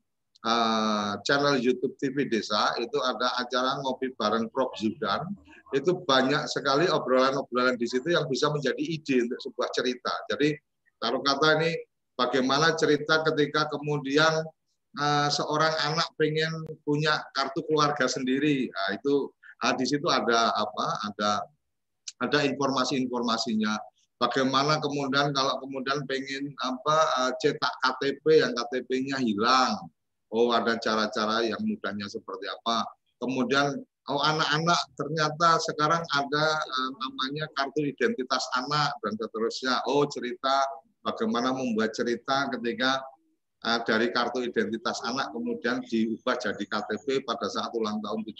uh, channel YouTube TV Desa itu ada acara ngopi bareng Prof Zudan. Itu banyak sekali obrolan-obrolan di situ yang bisa menjadi ide untuk sebuah cerita. Jadi taruh kata ini bagaimana cerita ketika kemudian uh, seorang anak pengen punya kartu keluarga sendiri. Nah, itu uh, di situ ada apa? Ada ada informasi-informasinya bagaimana kemudian kalau kemudian pengen apa uh, cetak KTP yang KTP-nya hilang. Oh, ada cara-cara yang mudahnya seperti apa. Kemudian oh anak-anak ternyata sekarang ada uh, namanya kartu identitas anak dan seterusnya. Oh, cerita bagaimana membuat cerita ketika dari kartu identitas anak kemudian diubah jadi KTP pada saat ulang tahun 17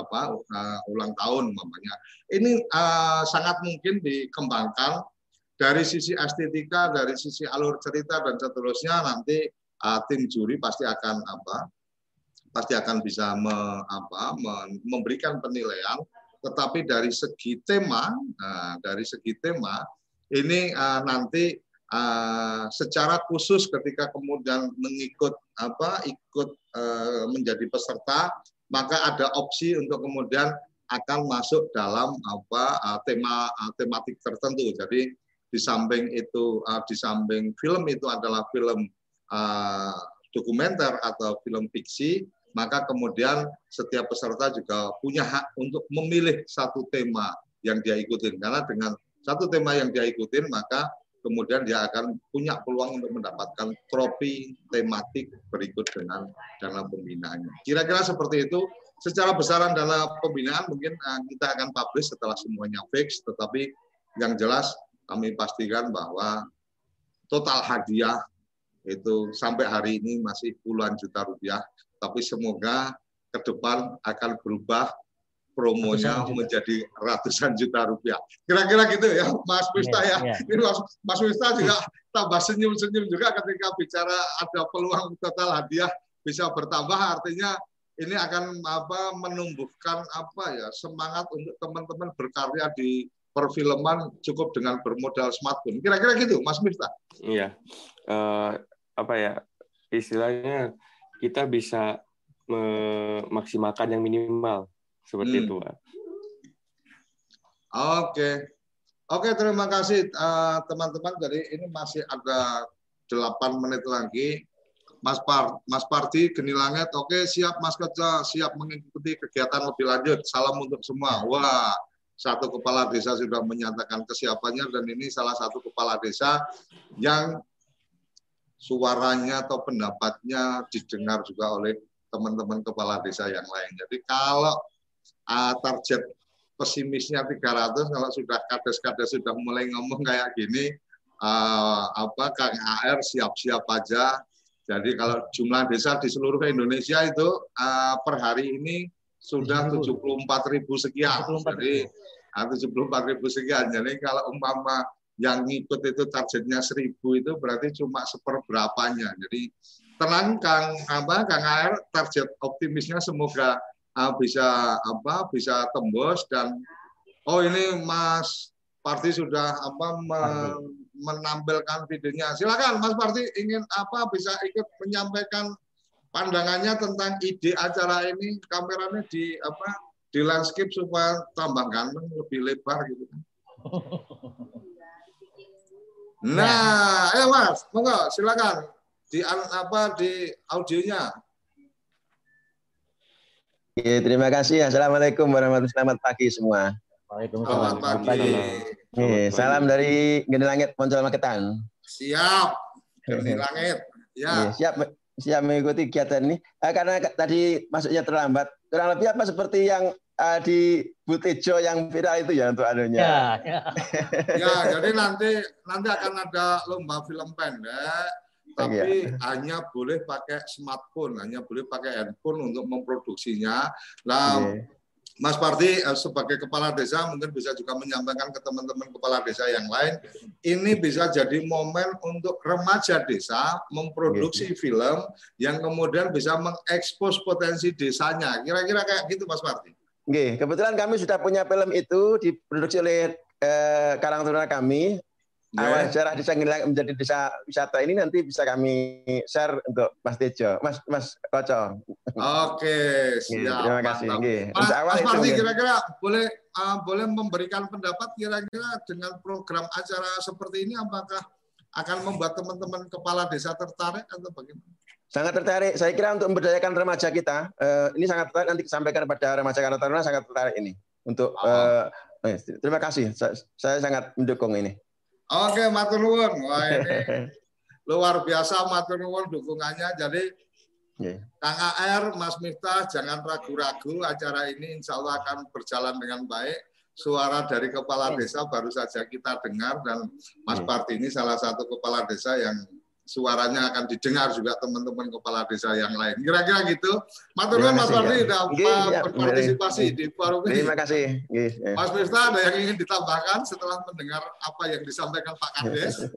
apa uh, ulang tahun mamanya. Ini uh, sangat mungkin dikembangkan dari sisi estetika, dari sisi alur cerita dan seterusnya nanti uh, tim juri pasti akan apa pasti akan bisa me, apa, me, memberikan penilaian tetapi dari segi tema uh, dari segi tema ini uh, nanti uh, secara khusus ketika kemudian mengikut apa ikut uh, menjadi peserta maka ada opsi untuk kemudian akan masuk dalam apa uh, tema uh, tematik tertentu jadi di samping itu uh, di samping film itu adalah film uh, dokumenter atau film fiksi, maka kemudian setiap peserta juga punya hak untuk memilih satu tema yang dia ikutin. Karena dengan satu tema yang dia ikutin, maka kemudian dia akan punya peluang untuk mendapatkan trofi tematik berikut dengan dana pembinaannya. Kira-kira seperti itu. Secara besaran dana pembinaan mungkin uh, kita akan publish setelah semuanya fix, tetapi yang jelas kami pastikan bahwa total hadiah itu sampai hari ini masih puluhan juta rupiah, tapi semoga ke depan akan berubah promonya menjadi ratusan juta rupiah. Kira-kira gitu ya, Mas Wista ya. ya. Ini Mas, Mas Wista juga tambah senyum-senyum juga ketika bicara ada peluang total hadiah bisa bertambah, artinya ini akan apa menumbuhkan apa ya semangat untuk teman-teman berkarya di perfilman cukup dengan bermodal smartphone. Kira-kira gitu, Mas Miftah. Iya. Uh, apa ya istilahnya kita bisa memaksimalkan yang minimal seperti hmm. itu Pak. Oke, oke terima kasih eh, teman-teman. Uh, Jadi ini masih ada 8 menit lagi. Mas Par, Mas Parti, Geni Langit, oke siap Mas Keca, siap mengikuti kegiatan lebih lanjut. Salam untuk semua. Wah, satu kepala desa sudah menyatakan kesiapannya dan ini salah satu kepala desa yang suaranya atau pendapatnya didengar juga oleh teman-teman kepala desa yang lain. Jadi kalau uh, target pesimisnya 300 kalau sudah kades-kades sudah mulai ngomong kayak gini uh, apa Kang AR siap-siap aja. Jadi kalau jumlah desa di seluruh Indonesia itu uh, per hari ini sudah 74 ribu sekian. 74 Jadi 74 ribu sekian. Jadi kalau umpama yang ngikut itu targetnya seribu itu berarti cuma seperberapanya. Jadi tenang Kang apa Kang Air target optimisnya semoga uh, bisa apa bisa tembus dan oh ini Mas Parti sudah apa me, menampilkan videonya. Silakan Mas Parti ingin apa bisa ikut menyampaikan pandangannya tentang ide acara ini kameranya di apa di landscape supaya tambah ganteng lebih lebar gitu kan. Nah, ayo Mas, monggo silakan di apa di audionya. Oke, terima kasih. Assalamualaikum warahmatullahi wabarakatuh. Selamat pagi semua. Waalaikumsalam. Selamat pagi. Oke, salam dari Gede Langit Poncol Maketan. Siap. Gede Langit. Ya. Siap siap mengikuti kegiatan ini. Eh, karena tadi masuknya terlambat. Kurang lebih apa seperti yang uh, di Butejo yang viral itu ya untuk anunya. Ya, ya. ya, jadi nanti nanti akan ada lomba film pendek, tapi ya. hanya boleh pakai smartphone, hanya boleh pakai handphone untuk memproduksinya. Nah, ya. Mas Parti eh, sebagai kepala desa mungkin bisa juga menyampaikan ke teman-teman kepala desa yang lain, ini bisa jadi momen untuk remaja desa memproduksi ya. film yang kemudian bisa mengekspos potensi desanya. Kira-kira kayak gitu Mas Parti. Nggih, kebetulan kami sudah punya film itu diproduksi oleh eh, Karang Taruna kami. Awal sejarah desa Ngilang menjadi desa wisata ini nanti bisa kami share untuk Mas Tejo, Mas Mas Koco. Oke, siap. terima kasih. Mas, awal Mas Parti nggih. kira-kira boleh uh, boleh memberikan pendapat kira-kira dengan program acara seperti ini apakah akan membuat teman-teman kepala desa tertarik atau bagaimana? Sangat tertarik. Saya kira untuk memberdayakan remaja kita, eh, ini sangat tertarik nanti disampaikan pada remaja Karang Taruna sangat tertarik ini. Untuk eh, eh, terima kasih. Saya, saya sangat mendukung ini. Oke, matur nuwun. Wah, ini luar biasa matur nuwun dukungannya. Jadi Nggih. Kang AR, Mas Miftah, jangan ragu-ragu. Acara ini insya Allah akan berjalan dengan baik. Suara dari kepala desa baru saja kita dengar dan Mas. Parti ini salah satu kepala desa yang suaranya akan didengar juga teman-teman kepala desa yang lain. Kira-kira gitu. Matur nuwun Terima Mas kasih, Parti ya. sudah ya, berpartisipasi di forum ini. Terima kasih. Nggih, eh. Mas Miftah ada yang ingin ditambahkan setelah mendengar apa yang disampaikan Pak Kades?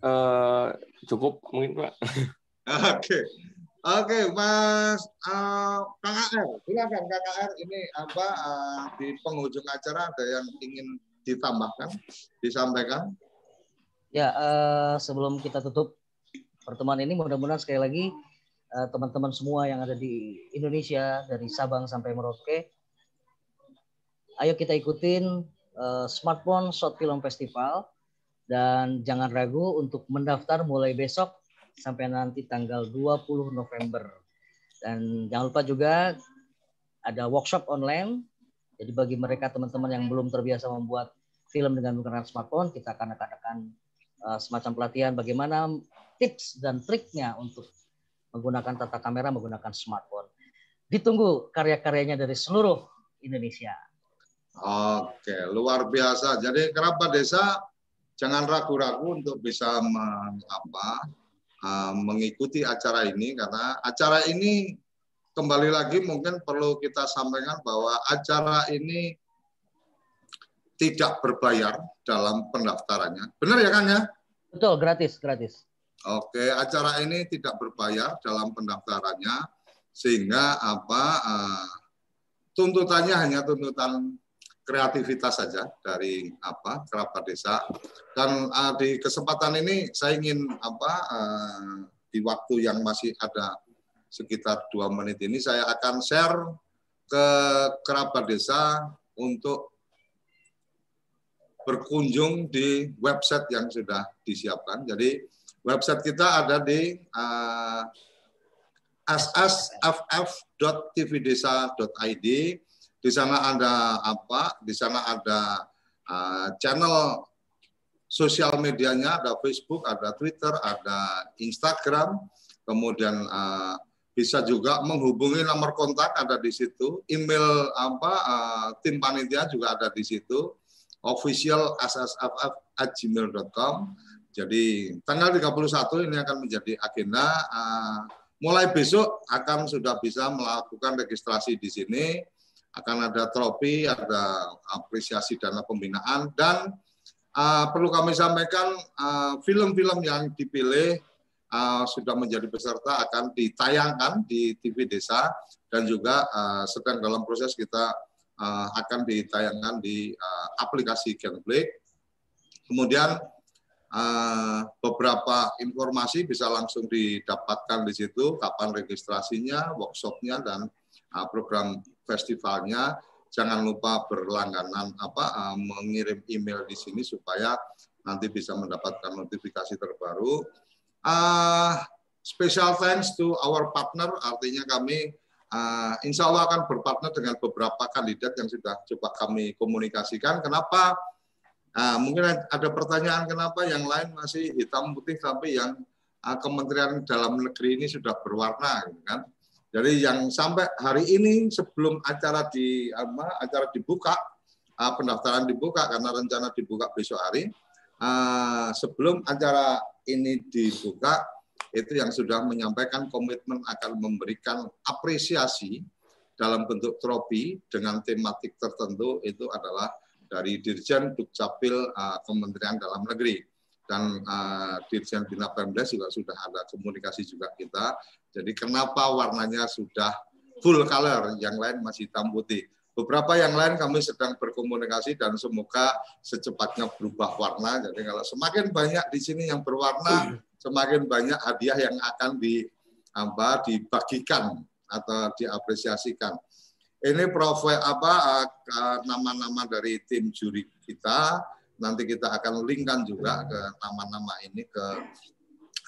Eh, cukup mungkin Pak. Oke, oke, Mas uh, Kang AR, silakan Kang AR ini apa eh, di penghujung acara ada yang ingin ditambahkan, disampaikan? Ya, eh, sebelum kita tutup pertemuan ini, mudah-mudahan sekali lagi eh, teman-teman semua yang ada di Indonesia dari Sabang sampai Merauke, ayo kita ikutin eh, Smartphone Short Film Festival dan jangan ragu untuk mendaftar mulai besok sampai nanti tanggal 20 November. Dan jangan lupa juga ada workshop online. Jadi bagi mereka teman-teman yang belum terbiasa membuat film dengan menggunakan smartphone, kita akan akan uh, semacam pelatihan bagaimana tips dan triknya untuk menggunakan tata kamera menggunakan smartphone. Ditunggu karya-karyanya dari seluruh Indonesia. Oke, luar biasa. Jadi kerabat desa jangan ragu-ragu untuk bisa meng- apa, uh, mengikuti acara ini karena acara ini kembali lagi mungkin perlu kita sampaikan bahwa acara ini tidak berbayar dalam pendaftarannya. Benar ya kan ya? Betul, gratis, gratis. Oke, acara ini tidak berbayar dalam pendaftarannya sehingga apa eh, tuntutannya hanya tuntutan kreativitas saja dari apa kerabat desa dan eh, di kesempatan ini saya ingin apa eh, di waktu yang masih ada sekitar dua menit ini saya akan share ke kerabat desa untuk berkunjung di website yang sudah disiapkan. Jadi website kita ada di uh, ssff.tvdesa.id. Di sana ada apa? Di sana ada uh, channel sosial medianya, ada Facebook, ada Twitter, ada Instagram. Kemudian uh, bisa juga menghubungi nomor kontak ada di situ. Email apa uh, tim panitia juga ada di situ. Official ssff@gmail.com. Jadi tanggal 31 ini akan menjadi agenda. Uh, mulai besok akan sudah bisa melakukan registrasi di sini. Akan ada trofi, ada apresiasi dana pembinaan dan uh, perlu kami sampaikan uh, film-film yang dipilih sudah menjadi peserta akan ditayangkan di TV Desa dan juga sedang dalam proses kita uh, akan ditayangkan di uh, aplikasi Genflix. Kemudian uh, beberapa informasi bisa langsung didapatkan di situ, kapan registrasinya, workshopnya, dan uh, program festivalnya. Jangan lupa berlangganan apa uh, mengirim email di sini supaya nanti bisa mendapatkan notifikasi terbaru. Uh, special thanks to our partner, artinya kami uh, insya Allah akan berpartner dengan beberapa kandidat yang sudah coba kami komunikasikan. Kenapa? Uh, mungkin ada pertanyaan kenapa yang lain masih hitam putih tapi yang uh, Kementerian Dalam Negeri ini sudah berwarna, gitu kan? Jadi yang sampai hari ini sebelum acara di apa, acara dibuka, uh, pendaftaran dibuka karena rencana dibuka besok hari. Uh, sebelum acara ini dibuka, itu yang sudah menyampaikan komitmen akan memberikan apresiasi dalam bentuk trofi dengan tematik tertentu itu adalah dari Dirjen Dukcapil uh, Kementerian Dalam Negeri dan uh, Dirjen Bina Pemda juga sudah ada komunikasi juga kita. Jadi kenapa warnanya sudah full color, yang lain masih hitam putih. Beberapa yang lain kami sedang berkomunikasi dan semoga secepatnya berubah warna. Jadi kalau semakin banyak di sini yang berwarna, semakin banyak hadiah yang akan di apa dibagikan atau diapresiasikan. Ini profil apa eh, nama-nama dari tim juri kita. Nanti kita akan linkkan juga ke nama-nama ini ke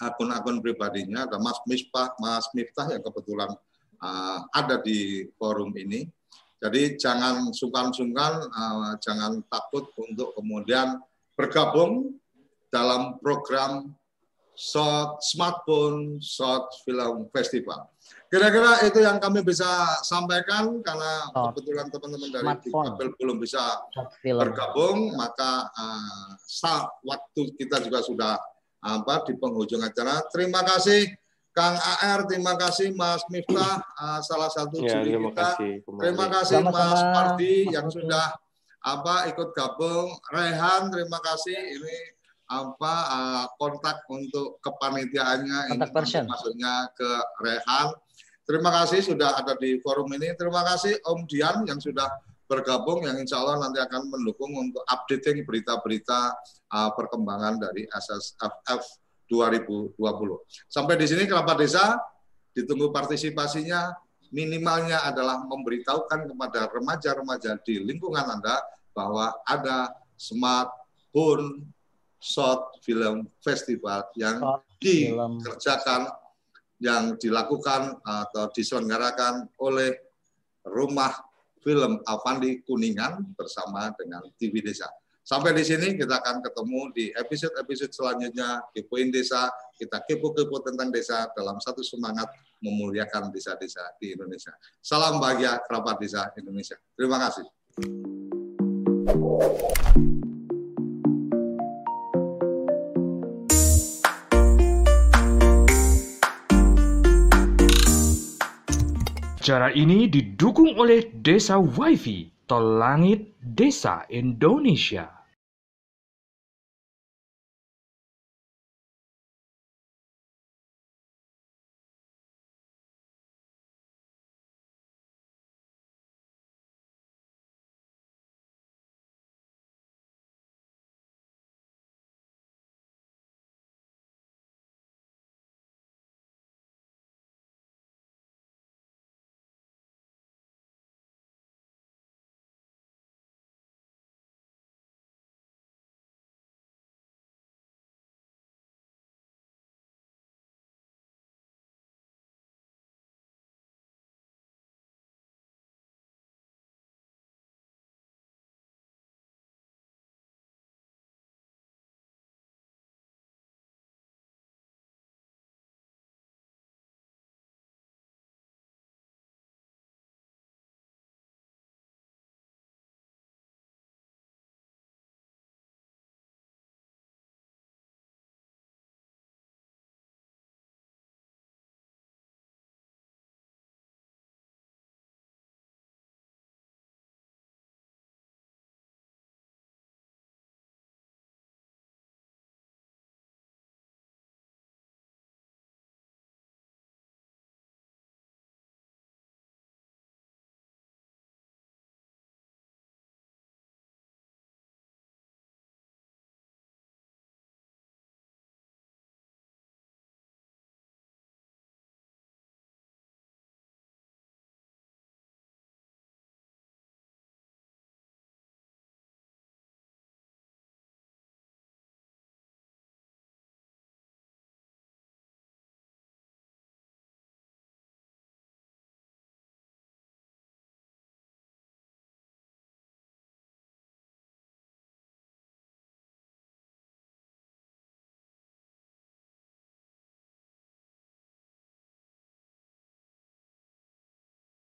akun-akun pribadinya. Ada Mas Miftah, Mas Miftah yang kebetulan uh, ada di forum ini. Jadi jangan sungkan-sungkan, uh, jangan takut untuk kemudian bergabung dalam program Short Smartphone Short Film Festival. Kira-kira itu yang kami bisa sampaikan karena oh, kebetulan teman-teman dari Dikabel belum bisa bergabung, maka uh, waktu kita juga sudah apa di penghujung acara. Terima kasih Kang AR, terima kasih Mas Miftah, uh, salah satu ya, juri kita. Kasih, terima kasih Sama -sama. Mas Pardi yang sudah apa ikut gabung. Rehan, terima kasih. Ini apa uh, kontak untuk kepanitiaannya ini maksudnya ke Rehan Terima kasih sudah ada di forum ini. Terima kasih Om Dian yang sudah bergabung yang insya Allah nanti akan mendukung untuk updating berita-berita uh, perkembangan dari SSFF 2020. Sampai di sini kerabat desa ditunggu partisipasinya minimalnya adalah memberitahukan kepada remaja-remaja di lingkungan Anda bahwa ada smartphone short film festival yang dikerjakan yang dilakukan atau diselenggarakan oleh Rumah Film Avandi Kuningan bersama dengan TV Desa. Sampai di sini kita akan ketemu di episode-episode selanjutnya Kepoin Desa, kita kepo-kepo tentang desa dalam satu semangat memuliakan desa-desa di Indonesia. Salam bahagia kerabat desa Indonesia. Terima kasih. Acara ini didukung oleh Desa Wifi, Tol Langit Desa Indonesia.